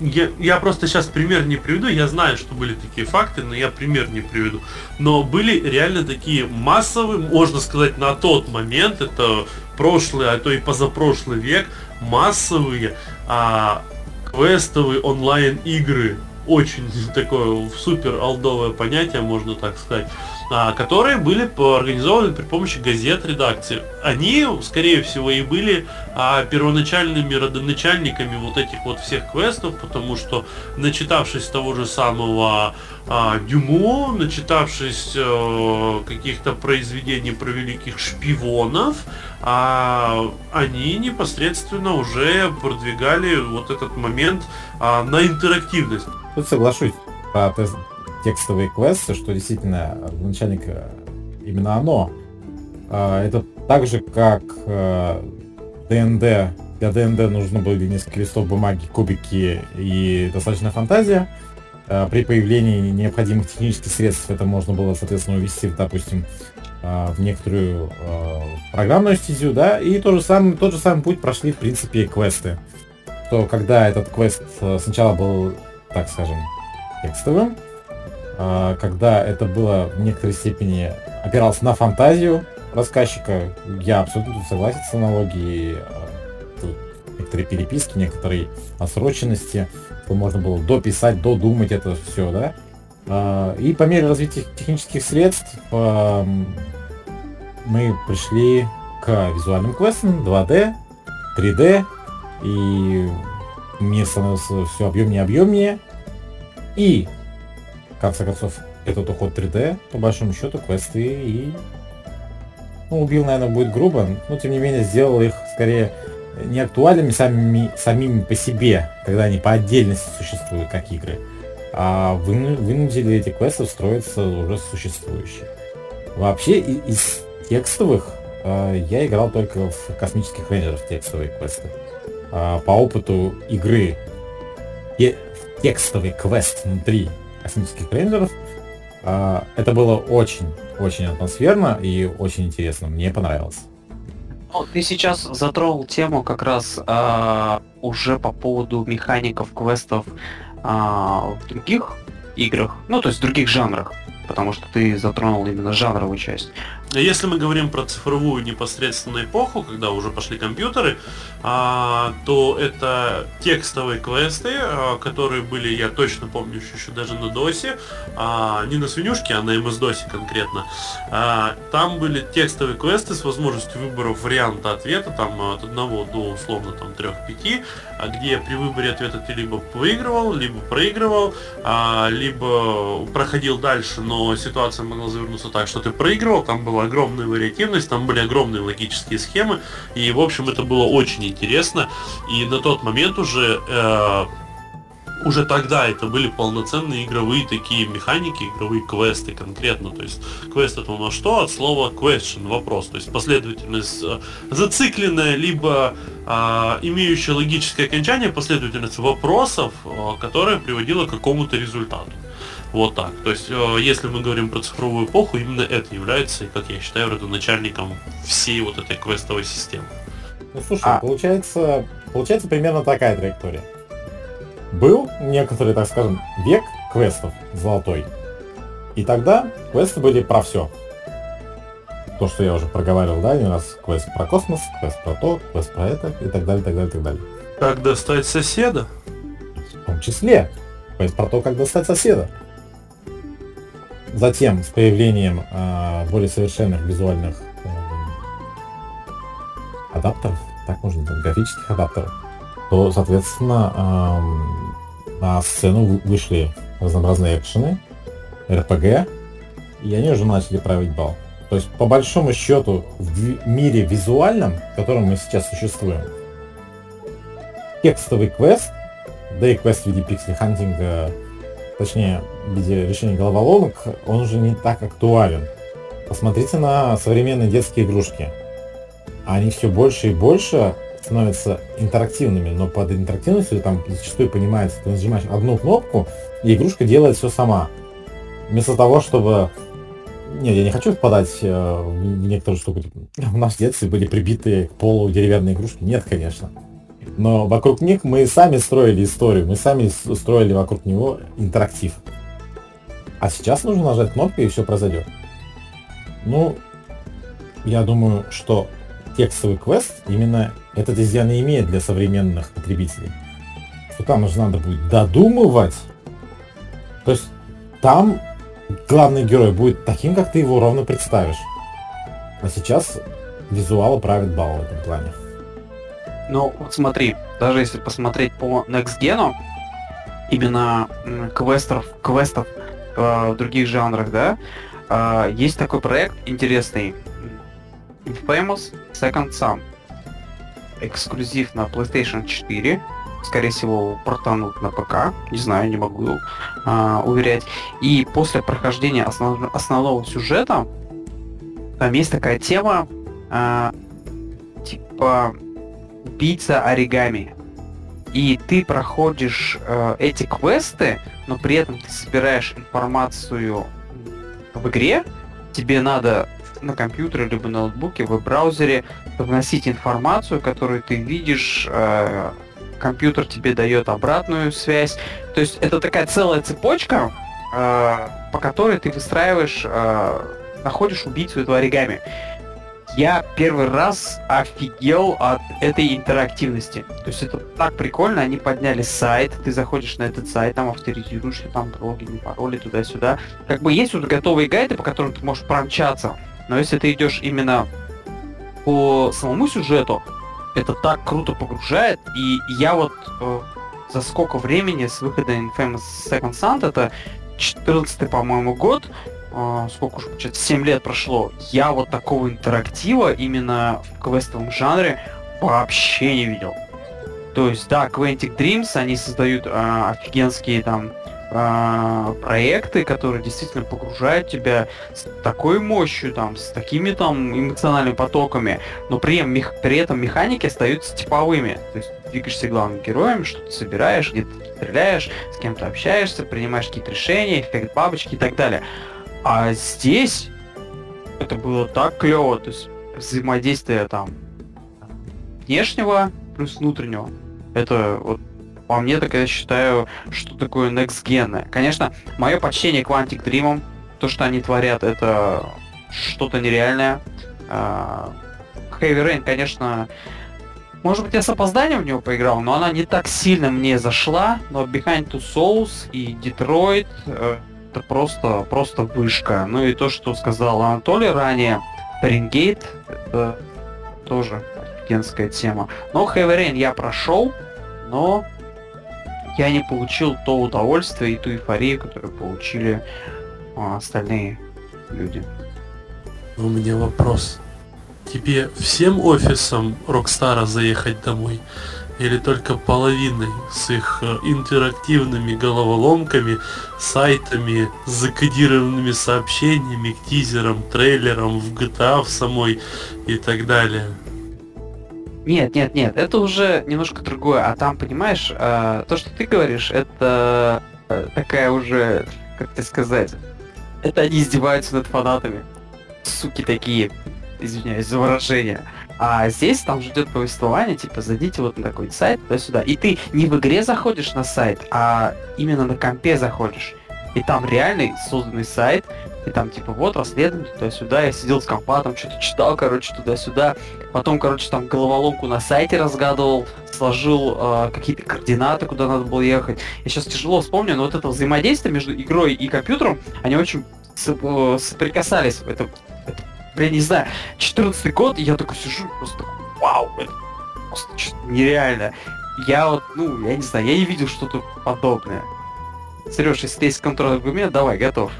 я, я просто сейчас пример не приведу, я знаю, что были такие факты, но я пример не приведу. Но были реально такие массовые, можно сказать, на тот момент, это прошлый, а то и позапрошлый век, массовые а, квестовые онлайн игры. Очень такое супер алдовое понятие, можно так сказать. А, которые были организованы при помощи газет редакции. Они, скорее всего, и были а, первоначальными родоначальниками вот этих вот всех квестов, потому что, начитавшись того же самого а, Дюмо, начитавшись а, каких-то произведений про великих шпионов, они непосредственно уже продвигали вот этот момент на интерактивность. Тут соглашусь текстовые квесты, что действительно начальник именно оно. А, это так же, как ДНД. Э, Для ДНД нужно были несколько листов бумаги, кубики и достаточно фантазия. А, при появлении необходимых технических средств это можно было, соответственно, увести, допустим, а, в некоторую программную стезю, да, и тот же самый, тот же самый путь прошли, в принципе, квесты. То когда этот квест э, сначала был, так скажем, текстовым, когда это было в некоторой степени опиралось на фантазию рассказчика. Я абсолютно согласен с аналогией. А, тут некоторые переписки, некоторые осроченности, что можно было дописать, додумать это все, да. А, и по мере развития технических средств мы пришли к визуальным квестам 2D, 3D, и мир становился все объемнее и объемнее. И в конце концов, этот уход 3D, по большому счету, квесты и... Ну, убил, наверное, будет грубо, но тем не менее сделал их скорее не актуальными самими, самими по себе, когда они по отдельности существуют как игры, а вынудили эти квесты встроиться уже существующие. Вообще из текстовых э, я играл только в космических рейнджеров текстовые квесты. Э, по опыту игры те, текстовый квест внутри космических рейнджеров. А, это было очень-очень атмосферно и очень интересно. Мне понравилось. Ну, ты сейчас затронул тему как раз а, уже по поводу механиков квестов а, в других играх, ну то есть в других жанрах потому что ты затронул именно жанровую часть. Если мы говорим про цифровую непосредственно эпоху, когда уже пошли компьютеры, а, то это текстовые квесты, а, которые были, я точно помню, еще даже на а, не на свинюшке, а на MS-DOS конкретно. А, там были текстовые квесты с возможностью выбора варианта ответа, там от одного до условно там 3-5, а, где при выборе ответа ты либо выигрывал, либо проигрывал, а, либо проходил дальше, но ситуация могла завернуться так, что ты проигрывал, там была огромная вариативность, там были огромные логические схемы, и, в общем, это было очень интересно, и на тот момент уже э, уже тогда это были полноценные игровые такие механики, игровые квесты конкретно. То есть квест это на что? От слова question, вопрос. То есть последовательность э, зацикленная, либо а, имеющая логическое окончание последовательность вопросов, а, которая приводила к какому-то результату. Вот так. То есть, э, если мы говорим про цифровую эпоху, именно это является, как я считаю, родоначальником всей вот этой квестовой системы. Ну слушай, а... получается, получается примерно такая траектория. Был некоторый, так скажем, век квестов золотой. И тогда квесты были про все. То, что я уже проговаривал, да, не раз квест про космос, квест про то, квест про это, и так далее, так далее, так далее. Как достать соседа? В том числе. Квест про то, как достать соседа. Затем, с появлением э, более совершенных визуальных э, адаптеров, так можно сказать, графических адаптеров, то, соответственно, э, на сцену вышли разнообразные экшены, РПГ, и они уже начали править бал. То есть, по большому счету, в мире визуальном, в котором мы сейчас существуем, текстовый квест, да и квест в виде пиксель-хантинга, точнее, в виде решения головоломок, он уже не так актуален. Посмотрите на современные детские игрушки. Они все больше и больше становятся интерактивными, но под интерактивностью там зачастую понимается, ты нажимаешь одну кнопку, и игрушка делает все сама. Вместо того, чтобы нет, я не хочу впадать э, в некоторую штуку. В нашем детстве были прибитые к полу деревянные игрушки. Нет, конечно. Но вокруг них мы сами строили историю, мы сами строили вокруг него интерактив. А сейчас нужно нажать кнопку и все произойдет. Ну, я думаю, что текстовый квест именно этот изъян и имеет для современных потребителей. Что там уже надо будет додумывать. То есть там главный герой будет таким, как ты его ровно представишь. А сейчас визуалы правит бал в этом плане. Ну, вот смотри, даже если посмотреть по Next Gen, именно квестов, квестов э, в других жанрах, да, э, есть такой проект интересный, Infamous Second Son. Эксклюзив на PlayStation 4, скорее всего, портанут на ПК, не знаю, не могу а, уверять. И после прохождения основ, основного сюжета, там есть такая тема, а, типа убийца оригами. И ты проходишь э, эти квесты, но при этом ты собираешь информацию в игре, тебе надо на компьютере либо на ноутбуке, в браузере вносить информацию, которую ты видишь, э, компьютер тебе дает обратную связь. То есть это такая целая цепочка, э, по которой ты выстраиваешь, э, находишь убийцу этого оригами. Я первый раз офигел от этой интерактивности. То есть это так прикольно, они подняли сайт, ты заходишь на этот сайт, там авторизируешься, там логин, пароли, туда-сюда. Как бы есть уже готовые гайды, по которым ты можешь промчаться. Но если ты идешь именно по самому сюжету, это так круто погружает, и я вот э, за сколько времени с выхода Infamous Second Son, это 14 по-моему, год, э, сколько уже, получается, 7 лет прошло, я вот такого интерактива именно в квестовом жанре вообще не видел. То есть, да, Quantic Dreams, они создают э, офигенские там э, проекты, которые действительно погружают тебя с такой мощью, там, с такими там эмоциональными потоками, но при, мех, при этом механики остаются типовыми. То есть двигаешься главным героем, что-то собираешь, где-то стреляешь, с кем-то общаешься, принимаешь какие-то решения, эффект бабочки и так далее. А здесь это было так клево, то есть взаимодействие там внешнего плюс внутреннего. Это вот по мне, так я считаю, что такое Next Gen. Конечно, мое почтение Quantic Dream, то, что они творят, это что-то нереальное. А, Heavy Rain, конечно, может быть, я с опозданием в него поиграл, но она не так сильно мне зашла, но Behind Two Souls и Detroit э, это просто, просто вышка. Ну и то, что сказал Анатолий ранее, Рингейт, это тоже офигенская тема. Но Rain я прошел, но я не получил то удовольствие и ту эйфорию, которую получили а, остальные люди. У меня вопрос. Тебе всем офисам Рокстара заехать домой? Или только половиной с их э, интерактивными головоломками, сайтами, закодированными сообщениями к тизерам, трейлерам в GTA в самой и так далее? Нет, нет, нет, это уже немножко другое. А там, понимаешь, э, то, что ты говоришь, это э, такая уже, как тебе сказать, это они издеваются над фанатами. Суки такие, извиняюсь за выражение. А здесь там ждет повествование, типа, зайдите вот на такой сайт, туда-сюда. И ты не в игре заходишь на сайт, а именно на компе заходишь. И там реальный созданный сайт, и там типа вот расследование туда-сюда, я сидел с компа, там что-то читал, короче, туда-сюда. Потом, короче, там головоломку на сайте разгадывал, сложил э, какие-то координаты, куда надо было ехать. Я сейчас тяжело вспомню, но вот это взаимодействие между игрой и компьютером, они очень э, соприкасались. Это, это блин, не знаю, 14 год, и я такой сижу, просто вау, это просто нереально. Я вот, ну, я не знаю, я не видел что-то подобное. Сереж, если есть контрольный аргумент, давай, готов.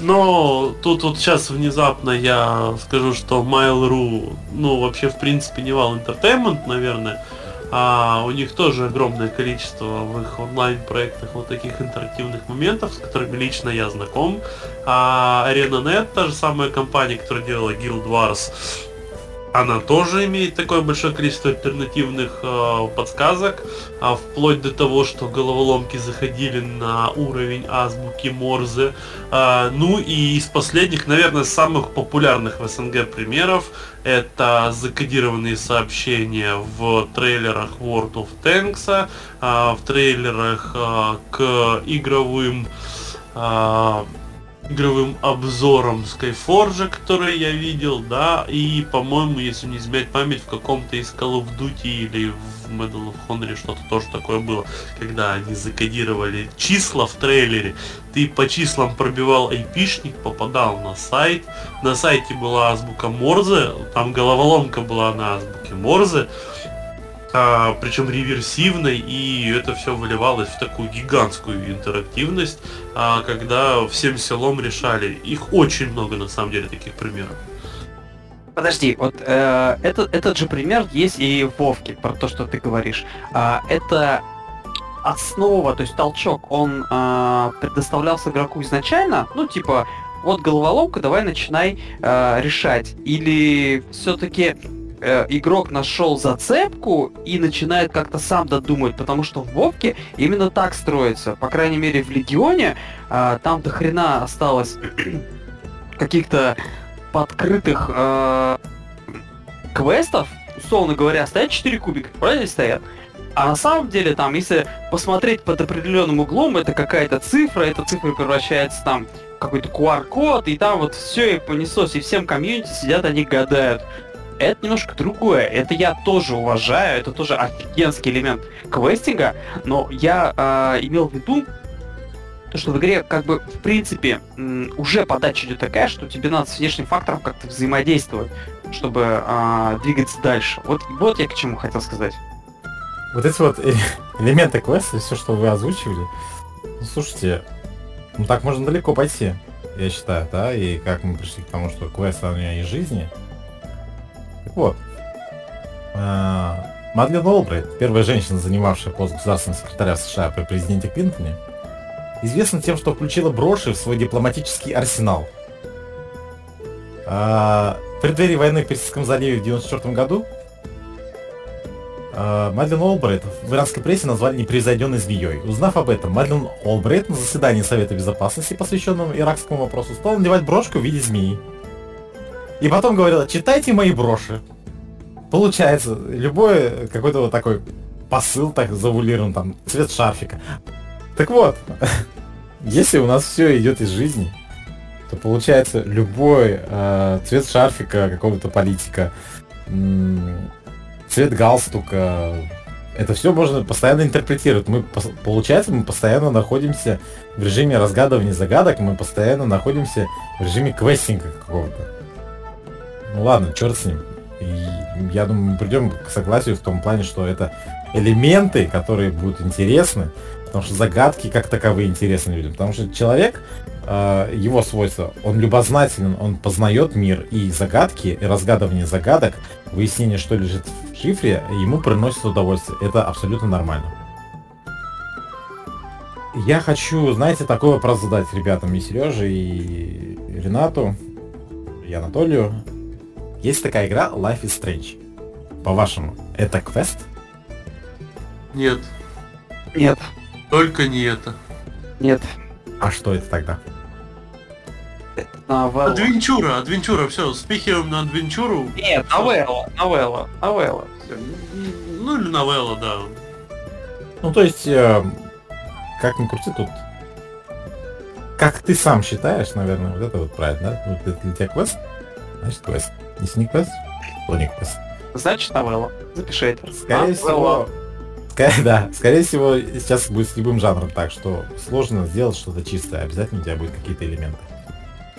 Но тут вот сейчас внезапно я скажу, что Mail.ru, ну вообще в принципе не вал Entertainment, наверное, а у них тоже огромное количество в их онлайн-проектах вот таких интерактивных моментов, с которыми лично я знаком. А ArenaNet, та же самая компания, которая делала Guild Wars, она тоже имеет такое большое количество альтернативных э, подсказок, а вплоть до того, что головоломки заходили на уровень азбуки Морзе. А, ну и из последних, наверное, самых популярных в СНГ примеров это закодированные сообщения в трейлерах World of Tanks, а, в трейлерах а, к игровым а, игровым обзором Skyforge, который я видел, да, и, по-моему, если не изменять память, в каком-то из Call of Duty или в Medal of Honor что-то тоже такое было, когда они закодировали числа в трейлере, ты по числам пробивал айпишник, попадал на сайт, на сайте была азбука Морзе, там головоломка была на азбуке Морзе, а, причем реверсивной, и это все выливалось в такую гигантскую интерактивность, а, когда всем селом решали. Их очень много на самом деле таких примеров. Подожди, вот э, этот, этот же пример есть и в Вовке, про то, что ты говоришь. А, это основа, то есть толчок, он э, предоставлялся игроку изначально, ну типа, вот головоломка, давай начинай э, решать. Или все-таки э, игрок нашел зацепку и начинает как-то сам додумать, потому что в Вовке именно так строится. По крайней мере, в Легионе э, там до хрена осталось каких-то подкрытых э, квестов, условно говоря, стоят 4 кубика, правильно стоят? А на самом деле там, если посмотреть под определенным углом, это какая-то цифра, эта цифра превращается там какой-то QR-код, и там вот все и понеслось, и всем комьюнити сидят, они гадают это немножко другое. Это я тоже уважаю, это тоже офигенский элемент квестинга, но я э, имел в виду, то, что в игре, как бы, в принципе, уже подача идет такая, что тебе надо с внешним фактором как-то взаимодействовать, чтобы э, двигаться дальше. Вот, вот я к чему хотел сказать. Вот эти вот элементы квеста, все, что вы озвучивали, ну, слушайте, ну так можно далеко пойти, я считаю, да, и как мы пришли к тому, что квест у меня из жизни, вот. А, Мадлен Олбрайт, первая женщина, занимавшая пост государственного секретаря США при президенте Клинтоне, известна тем, что включила броши в свой дипломатический арсенал. А, в преддверии войны в Персидском заливе в 1994 году а, Мадлен Олбрайт в иранской прессе назвали непревзойденной змеей. Узнав об этом, Мадлен Олбрайт на заседании Совета Безопасности, посвященном иракскому вопросу, стал надевать брошку в виде змеи. И потом говорила, читайте мои броши. Получается, любой какой-то вот такой посыл так завулирован, там, цвет шарфика. Так вот, если у нас все идет из жизни, то получается любой э, цвет шарфика какого-то политика, цвет галстука, это все можно постоянно интерпретировать. Мы, получается, мы постоянно находимся в режиме разгадывания загадок, мы постоянно находимся в режиме квестинга какого-то. Ну ладно, черт с ним. И я думаю, мы придем к согласию в том плане, что это элементы, которые будут интересны, потому что загадки как таковые интересны людям. Потому что человек, э, его свойства, он любознателен, он познает мир, и загадки, и разгадывание загадок, выяснение, что лежит в шифре, ему приносит удовольствие. Это абсолютно нормально. Я хочу, знаете, такой вопрос задать ребятам и Сереже, и Ренату, и Анатолию. Есть такая игра Life is Strange. По-вашему, это квест? Нет. Нет. Только не это. Нет. А что это тогда? Это новелла. Адвенчура, адвенчура, все, спихиваем на адвенчуру. Нет, новелла, новелла, новелла. Ну или новелла, да. Ну то есть, э, как ни крути, тут как ты сам считаешь, наверное, вот это вот правильно, да? Вот это для тебя квест, значит квест. Не не квест. Значит, новелла. Запиши это. Скорее а, всего, скорее, да, скорее всего, сейчас будет с любым жанром так, что сложно сделать что-то чистое, обязательно у тебя будут какие-то элементы.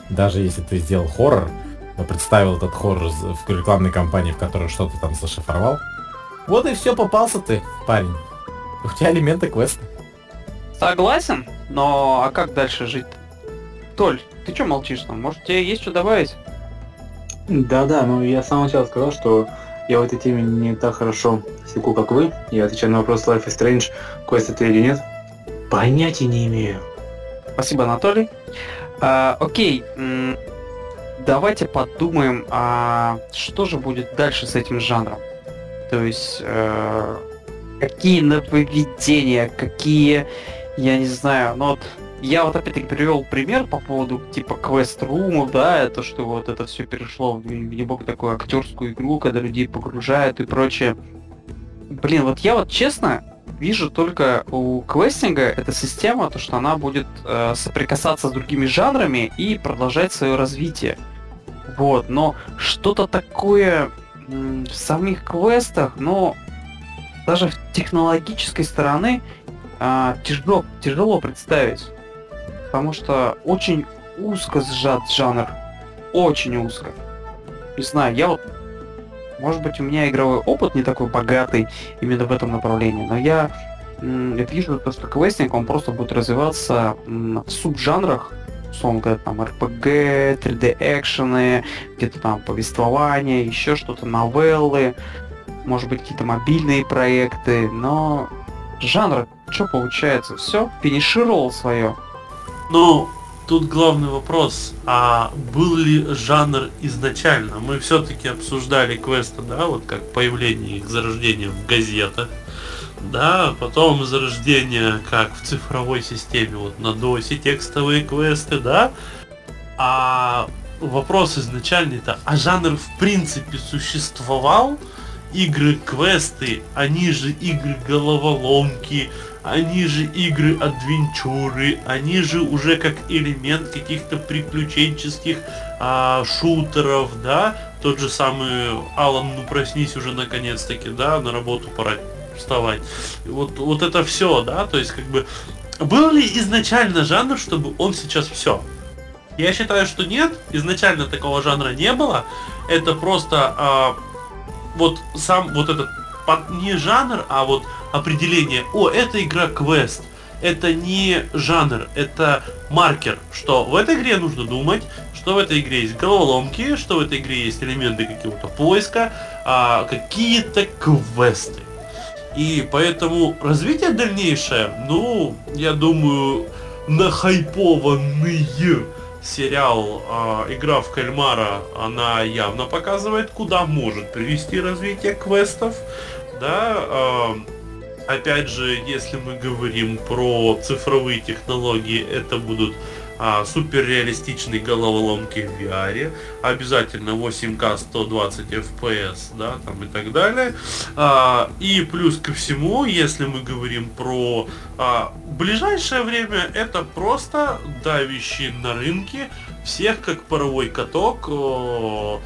Даже если ты сделал хоррор, но представил этот хоррор в рекламной кампании, в которой что-то там зашифровал, вот и все, попался ты, парень. У тебя элементы квеста. Согласен, но а как дальше жить? Толь, ты что молчишь там? Может, тебе есть что добавить? Да-да, ну я с самого начала сказал, что я в этой теме не так хорошо секу, как вы. Я отвечаю на вопрос Life is Strange, квест это или нет. Понятия не имею. Спасибо, Анатолий. А, окей, давайте подумаем, а что же будет дальше с этим жанром? То есть, э, какие нововведения, какие, я не знаю, ну вот я вот опять-таки привел пример по поводу типа квест-румов, да, это что вот это все перешло в глубокую такую актерскую игру, когда людей погружают и прочее. Блин, вот я вот честно вижу только у квестинга эта система, то что она будет э, соприкасаться с другими жанрами и продолжать свое развитие. Вот, но что-то такое в самих квестах, но даже в технологической стороны э, тяжело, тяжело представить. Потому что очень узко сжат жанр. Очень узко. Не знаю, я вот... Может быть, у меня игровой опыт не такой богатый именно в этом направлении, но я вижу то, что квестинг, он просто будет развиваться в субжанрах, условно говоря, там RPG, 3D-экшены, где-то там повествование, еще что-то, новеллы, может быть, какие-то мобильные проекты, но жанр, что получается, все, финишировал свое. Ну, тут главный вопрос, а был ли жанр изначально? Мы все-таки обсуждали квесты, да, вот как появление их зарождения в газетах, да, потом зарождение как в цифровой системе, вот на досе текстовые квесты, да, а вопрос изначальный-то, а жанр в принципе существовал? Игры квесты, они же игры головоломки, они же игры адвенчуры, они же уже как элемент каких-то приключенческих а, шутеров, да, тот же самый Алан, ну проснись уже наконец-таки, да, на работу пора вставать. Вот, вот это все, да, то есть как бы был ли изначально жанр, чтобы он сейчас все? Я считаю, что нет, изначально такого жанра не было. Это просто а, вот сам вот этот не жанр, а вот определение, о, это игра квест, это не жанр, это маркер, что в этой игре нужно думать, что в этой игре есть головоломки, что в этой игре есть элементы какого-то поиска, а, какие-то квесты. И поэтому развитие дальнейшее, ну, я думаю, нахайпованный сериал э, «Игра в кальмара», она явно показывает, куда может привести развитие квестов, да, э, опять же, если мы говорим про цифровые технологии, это будут а, суперреалистичные головоломки в VR, обязательно 8К 120 FPS, да, там и так далее. А, и плюс ко всему, если мы говорим про а, ближайшее время, это просто давящие на рынке всех как паровой каток, о,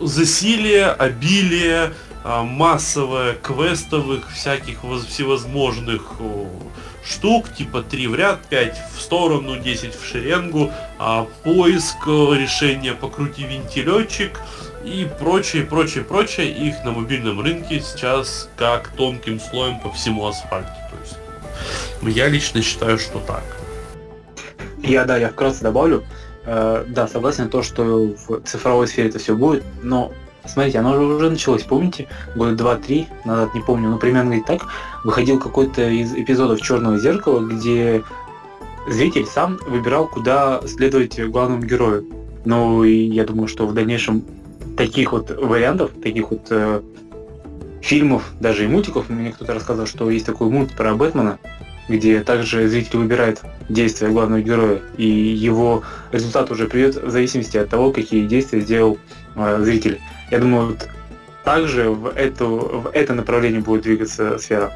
засилие, обилие, а, массовое квестовых всяких всевозможных штук, типа 3 в ряд, 5 в сторону, 10 в шеренгу, а поиск решения покрути вентилетчик и прочее, прочее, прочее. Их на мобильном рынке сейчас как тонким слоем по всему асфальту. То есть я лично считаю, что так. Я, да, я вкратце добавлю. Э, да, согласен то, что в цифровой сфере это все будет, но Смотрите, оно же уже началось, помните? Года два-три назад, не помню, но примерно так. Выходил какой-то из эпизодов Черного зеркала, где зритель сам выбирал, куда следовать главному герою. Ну и я думаю, что в дальнейшем таких вот вариантов, таких вот э, фильмов, даже и мультиков, мне кто-то рассказал, что есть такой мульт про Бэтмена, где также зритель выбирает действия главного героя, и его результат уже придет в зависимости от того, какие действия сделал э, зритель. Я думаю, вот также в, эту, в это направление будет двигаться сфера.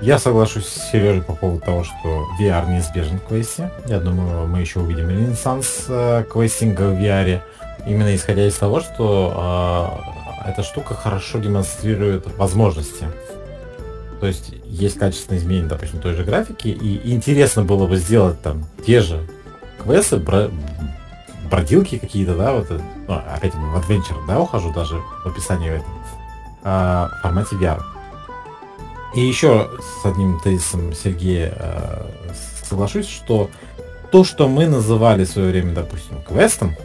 Я соглашусь с Сережей по поводу того, что VR неизбежен в квесте. Я думаю, мы еще увидим ренессанс э, квестинга в VR. Именно исходя из того, что э, эта штука хорошо демонстрирует возможности. То есть есть качественные изменения, допустим, той же графики, и интересно было бы сделать там те же квесты, бродилки какие-то, да, вот, ну, опять в Adventure, да, ухожу даже в описании в этом, а, в формате VR. И еще с одним тезисом Сергея а, соглашусь, что то, что мы называли в свое время, допустим, квестом,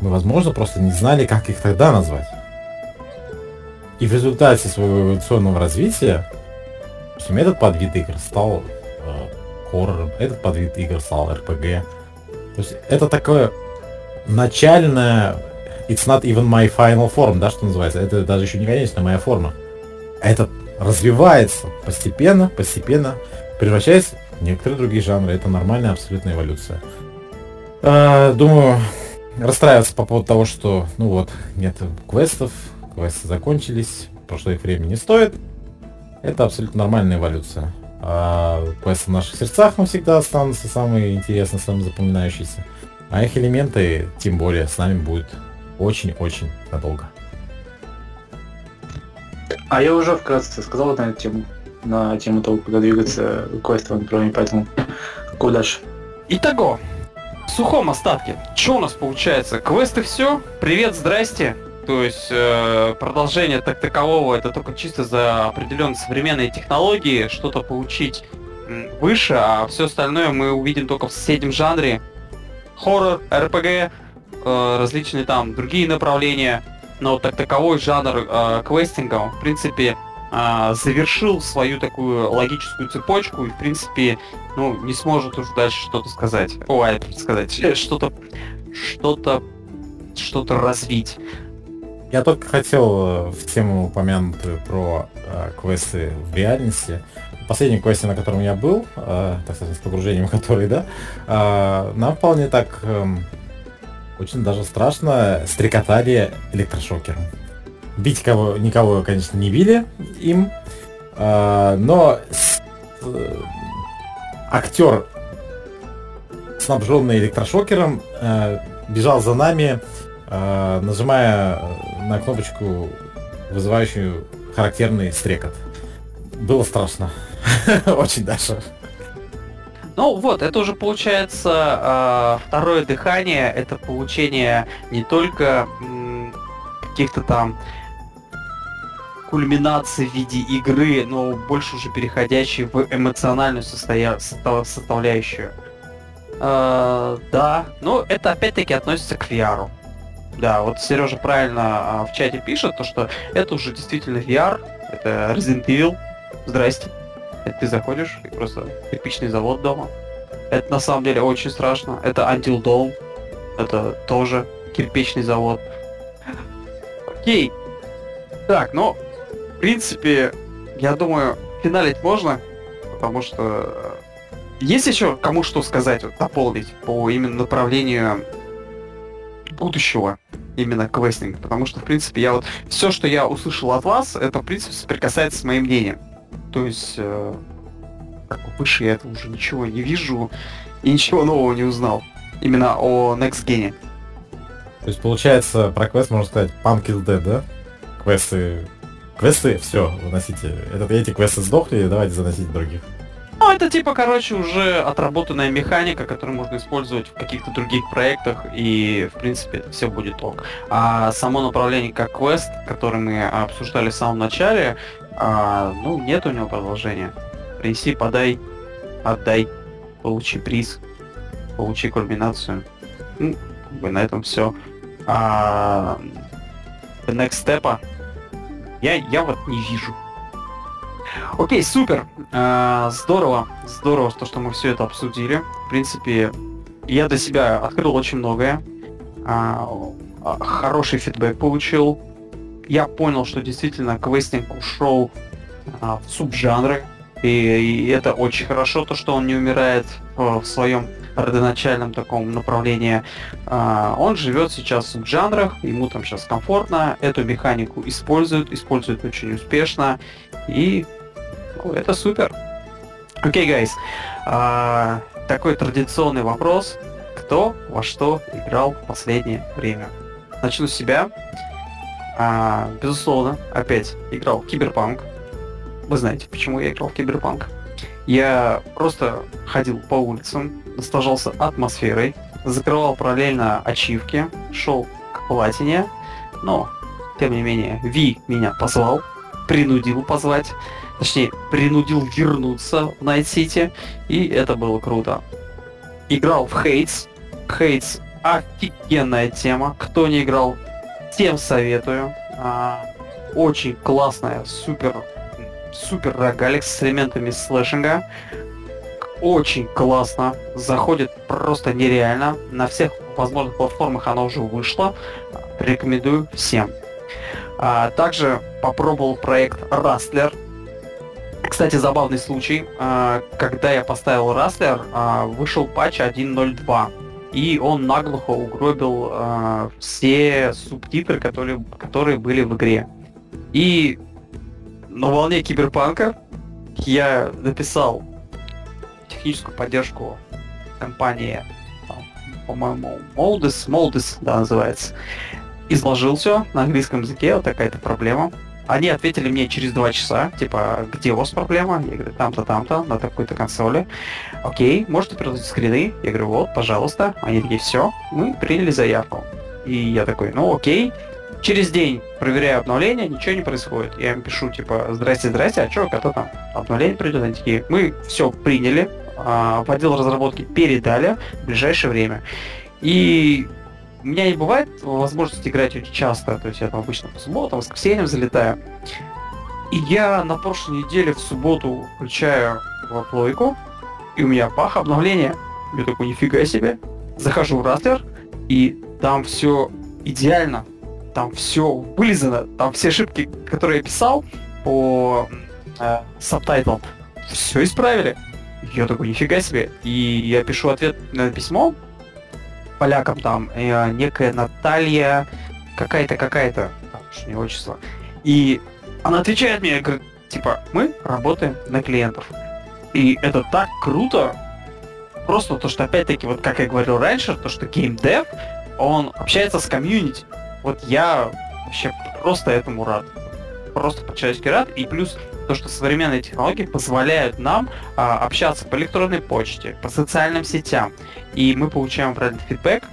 мы, возможно, просто не знали, как их тогда назвать. И в результате своего эволюционного развития, допустим, этот подвид игр стал э, хоррором, этот подвид игр стал RPG. То есть это такое начальное it's not even my final form, да, что называется. Это даже еще не конечная моя форма. Это развивается постепенно, постепенно, превращаясь в некоторые другие жанры. Это нормальная абсолютная эволюция. А, думаю, расстраиваться по поводу того, что, ну вот, нет квестов, квесты закончились, прошло их время не стоит. Это абсолютно нормальная эволюция. А квесты в наших сердцах навсегда останутся самые интересные, самые запоминающиеся. А их элементы, тем более, с нами будут очень-очень надолго. А я уже вкратце сказал на эту тему, на тему того, куда двигаться квестовым направлением, поэтому какой дальше? Итого, в сухом остатке, что у нас получается? Квесты все? Привет, здрасте. То есть э, продолжение так такового это только чисто за определенные современные технологии, что-то получить выше, а все остальное мы увидим только в соседнем жанре. Хоррор, РПГ, э, различные там другие направления, но так таковой жанр э, квестинга, в принципе, э, завершил свою такую логическую цепочку и, в принципе, ну, не сможет уже дальше что-то сказать. Ой, сказать, что-то, что-то, что-то развить. Я только хотел в тему упомянутую про э, квесты в реальности. Последний квесте, на котором я был, э, так сказать, с погружением который, да, э, нам вполне так э, очень даже страшно стрекотали электрошокером. Бить кого, никого, конечно, не били им, э, но с, э, актер, снабженный электрошокером, э, бежал за нами, э, нажимая на кнопочку, вызывающую характерный стрекот. Было страшно. Очень даже. Ну вот, это уже получается э, второе дыхание, это получение не только каких-то там кульминаций в виде игры, но больше уже переходящей в эмоциональную состоя... составляющую. Э, да, но это опять-таки относится к VR. Да, вот Сережа правильно а, в чате пишет, то что это уже действительно VR, это Resident Evil. Здрасте. Это ты заходишь и просто кирпичный завод дома. Это на самом деле очень страшно. Это Until Dawn. Это тоже кирпичный завод. Окей. Так, ну, в принципе, я думаю, финалить можно, потому что есть еще кому что сказать, вот, дополнить по именно направлению будущего именно квестинга, потому что, в принципе, я вот все, что я услышал от вас, это, в принципе, соприкасается с моим мнением. То есть, э, выше я этого уже ничего не вижу и ничего нового не узнал. Именно о Next Gen. То есть, получается, про квест можно сказать Punk is Dead, да? Квесты... Квесты, все, выносите. Это эти квесты сдохли, давайте заносить других. Ну, это типа, короче, уже отработанная механика, которую можно использовать в каких-то других проектах, и, в принципе, это все будет ок. А само направление как квест, который мы обсуждали в самом начале, а, ну, нет у него продолжения. Принеси, подай, отдай, получи приз, получи кульминацию. Ну, как бы на этом все. А, next step я, я вот не вижу. Окей, супер. А, здорово. Здорово, то, что мы все это обсудили. В принципе, я для себя открыл очень многое. А, а хороший фидбэк получил я понял, что действительно квестинг ушел а, в субжанры, и, и это очень хорошо, то, что он не умирает в, в своем родоначальном таком направлении. А, он живет сейчас в субжанрах, ему там сейчас комфортно, эту механику используют, используют очень успешно, и ну, это супер. Окей, okay, guys. А, такой традиционный вопрос. Кто во что играл в последнее время? Начну с себя. А, безусловно, опять играл в Киберпанк. Вы знаете, почему я играл в Киберпанк. Я просто ходил по улицам, наслаждался атмосферой, закрывал параллельно ачивки, шел к платине, но, тем не менее, V меня позвал, принудил позвать, точнее, принудил вернуться в Night City, и это было круто. играл в Hades. Hades офигенная тема. Кто не играл, тем советую. А, очень классная, супер, супер рогалик с элементами слэшинга. Очень классно. Заходит просто нереально. На всех возможных платформах она уже вышла. Рекомендую всем. А, также попробовал проект Rustler. Кстати, забавный случай. А, когда я поставил Rustler, а, вышел патч 1.02 и он наглухо угробил э, все субтитры, которые, которые были в игре. И на волне киберпанка я написал техническую поддержку компании, по-моему, Moldis, Moldis, да, называется. Изложил все на английском языке, вот такая-то проблема. Они ответили мне через два часа, типа, где у вас проблема? Я говорю, там-то, там-то, на такой-то консоли. Окей, можете приложить скрины? Я говорю, вот, пожалуйста. Они такие, все, мы приняли заявку. И я такой, ну окей. Через день проверяю обновление, ничего не происходит. Я им пишу, типа, здрасте, здрасте, а что, когда там обновление придет? Они такие, мы все приняли, а, в отдел разработки передали в ближайшее время. И у меня не бывает возможности играть очень часто, то есть я там обычно по субботам, воскресеньям залетаю. И я на прошлой неделе в субботу включаю плойку, и у меня пах, обновление. Я такой, нифига себе. Захожу в растер, и там все идеально. Там все вылизано. Там все ошибки, которые я писал по э, сабтайтлам, все исправили. Я такой, нифига себе. И я пишу ответ на письмо, полякам там э, некая Наталья, какая-то, какая-то, уж не отчество. И она отвечает мне, говорит, типа, мы работаем на клиентов. И это так круто, просто то, что опять-таки, вот как я говорил раньше, то, что геймдев, он общается с комьюнити. Вот я вообще просто этому рад. Просто по-человечески рад. И плюс то, что современные технологии позволяют нам а, общаться по электронной почте, по социальным сетям, и мы получаем обратный фидбэк,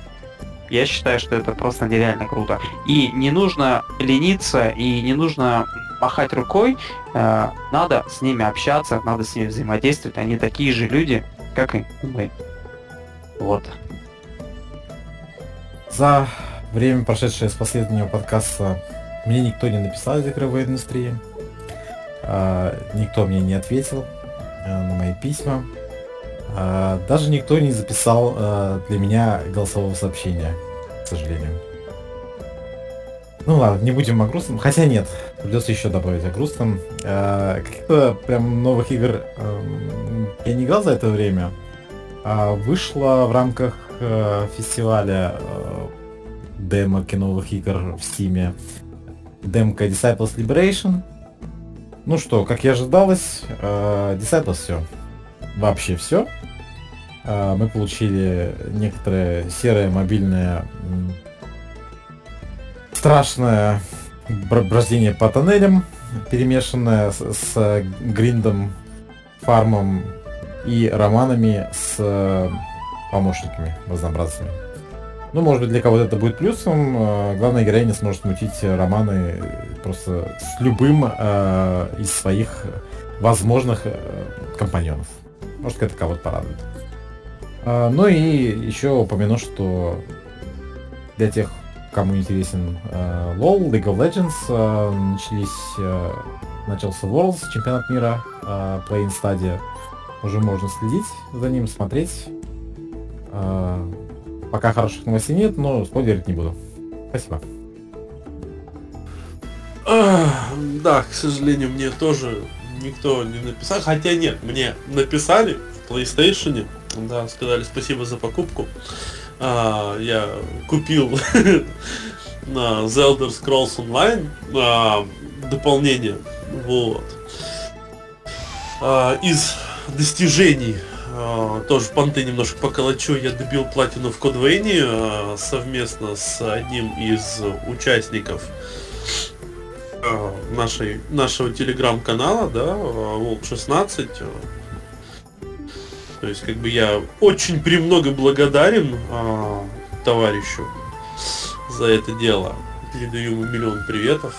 я считаю, что это просто нереально круто. И не нужно лениться, и не нужно махать рукой, э, надо с ними общаться, надо с ними взаимодействовать, они такие же люди, как и мы. Вот. За время, прошедшее с последнего подкаста, мне никто не написал из игровой индустрии. А, никто мне не ответил а, на мои письма. А, даже никто не записал для меня голосового сообщения, к сожалению. Ну ладно, не будем о грустном. Хотя нет, придется еще добавить о грустном. Каких-то прям новых игр эм, я не играл за это время. Вышло в рамках э, фестиваля э, демок новых игр в Стиме демка Disciples Liberation. Ну что, как и ожидалось, э, Disciples все. Вообще все. Э, мы получили некоторое серое мобильное страшное брождение по тоннелям, перемешанное с, с гриндом, фармом и романами с э, помощниками разнообразными. Ну, может быть, для кого-то это будет плюсом. Э, главная героиня сможет мутить романы просто с любым э, из своих возможных э, компаньонов. Может, это кого-то порадует. Э, ну и еще упомяну, что для тех, кому интересен э, LoL, League of Legends, э, начались, э, начался Worlds, чемпионат мира, э, Play-in Stadia. Уже можно следить за ним, смотреть. Э, Пока хороших новостей нет, но спойлерить не буду. Спасибо. Да, к сожалению, мне тоже никто не написал. Хотя нет, мне написали в PlayStation. Да, сказали спасибо за покупку. А, я купил на The Scrolls Online а, дополнение. Вот. А, из достижений тоже понты немножко поколочу. Я добил платину в Кодвейне а, совместно с одним из участников а, нашей, нашего телеграм-канала, да, Волк 16. То есть, как бы я очень премного благодарен а, товарищу за это дело. Передаю ему миллион приветов.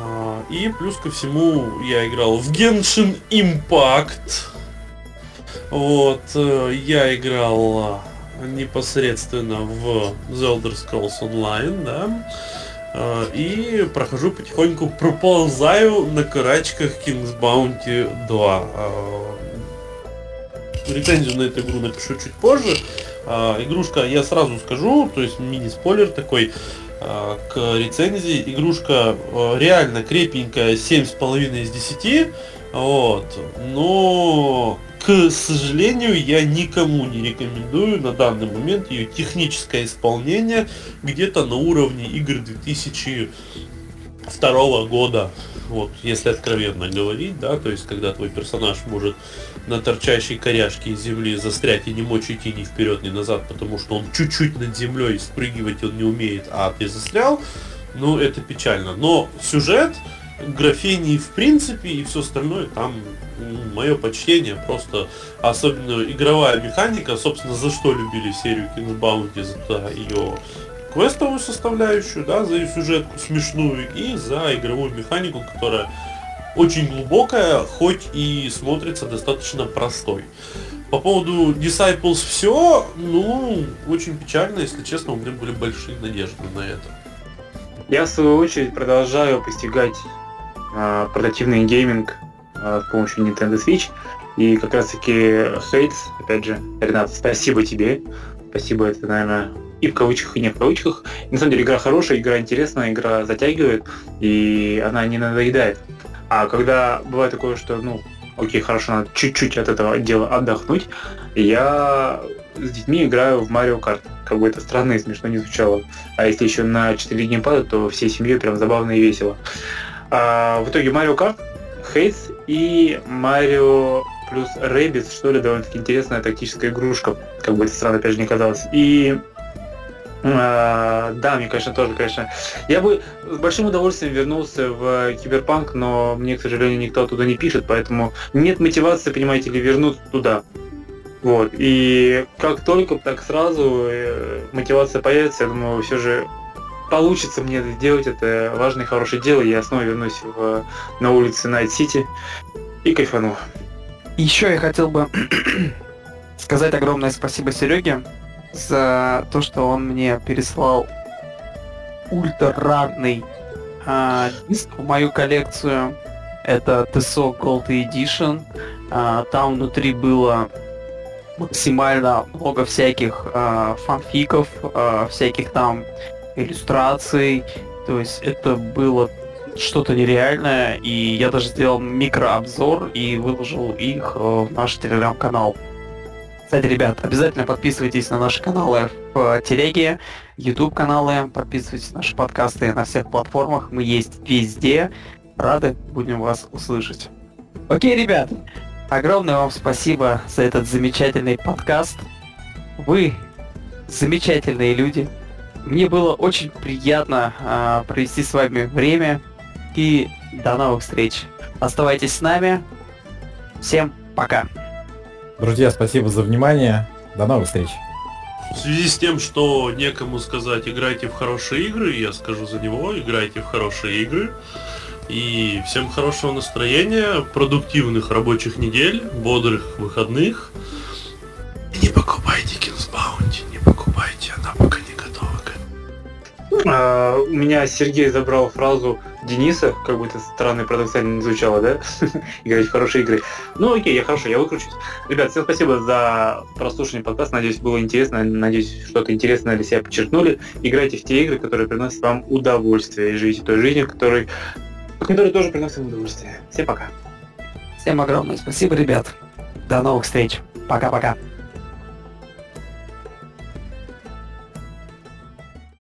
А, и плюс ко всему я играл в Genshin Impact вот, э, я играл непосредственно в The Elder Scrolls Online, да, а, и прохожу потихоньку, проползаю на карачках King's Bounty 2. А, рецензию на эту игру напишу чуть позже. А, игрушка, я сразу скажу, то есть мини-спойлер такой, к рецензии. Игрушка реально крепенькая, 7,5 из 10. Вот. Но к сожалению, я никому не рекомендую на данный момент ее техническое исполнение где-то на уровне игр 2002 года. Вот, если откровенно говорить, да, то есть когда твой персонаж может на торчащей коряшке из земли застрять и не мочь идти ни вперед, ни назад, потому что он чуть-чуть над землей спрыгивать он не умеет, а ты застрял, ну это печально. Но сюжет, графений в принципе и все остальное там мое почтение, просто особенно игровая механика, собственно, за что любили серию King's Bounty, за ее квестовую составляющую, да, за ее сюжетку смешную и за игровую механику, которая очень глубокая, хоть и смотрится достаточно простой. По поводу Disciples все, ну, очень печально, если честно, у меня были большие надежды на это. Я в свою очередь продолжаю постигать э, портативный гейминг Э, с помощью Nintendo Switch. И как раз таки Хейтс, опять же, Ренат, спасибо тебе. Спасибо, это, наверное, и в кавычках, и не в кавычках. И, на самом деле игра хорошая, игра интересная, игра затягивает, и она не надоедает. А когда бывает такое, что, ну, окей, хорошо, надо чуть-чуть от этого дела отдохнуть, я с детьми играю в Mario Kart. Как бы это странно и смешно не звучало. А если еще на 4 геймпада, то всей семьей прям забавно и весело. А в итоге Mario Kart, Hades и Марио плюс Rabbids, что ли, довольно-таки интересная тактическая игрушка, как бы это странно, опять же, не казалось. И а, да, мне, конечно, тоже, конечно. Я бы с большим удовольствием вернулся в Киберпанк, но мне, к сожалению, никто оттуда не пишет, поэтому нет мотивации, понимаете ли, вернуться туда. Вот. И как только, так сразу э, мотивация появится, я думаю, все же получится мне сделать, это важное хорошее дело, я снова вернусь в, на улице Night City и кайфану. Еще я хотел бы сказать огромное спасибо Сереге за то, что он мне переслал ультра э, диск в мою коллекцию. Это TSO Gold Edition. Э, там внутри было максимально много всяких э, фанфиков, э, всяких там иллюстраций. То есть это было что-то нереальное, и я даже сделал микрообзор и выложил их э, в наш телеграм-канал. Кстати, ребят, обязательно подписывайтесь на наши каналы в телеге, YouTube каналы, подписывайтесь на наши подкасты на всех платформах, мы есть везде. Рады будем вас услышать. Окей, ребят, огромное вам спасибо за этот замечательный подкаст. Вы замечательные люди, мне было очень приятно э, провести с вами время. И до новых встреч. Оставайтесь с нами. Всем пока. Друзья, спасибо за внимание. До новых встреч. В связи с тем, что некому сказать играйте в хорошие игры, я скажу за него, играйте в хорошие игры. И всем хорошего настроения, продуктивных рабочих недель, бодрых выходных. И не покупайте Kings Bounty, не покупайте, она пока а, у меня Сергей забрал фразу Дениса, как бы это странно парадоксально не звучало, да? Играть в хорошие игры. Ну окей, я хорошо, я выкручусь. Ребят, всем спасибо за прослушивание подкаста. Надеюсь, было интересно. Надеюсь, что-то интересное для себя подчеркнули. Играйте в те игры, которые приносят вам удовольствие. И живите той жизнью, которой, которая тоже приносит вам удовольствие. Всем пока. Всем огромное спасибо, ребят. До новых встреч. Пока-пока.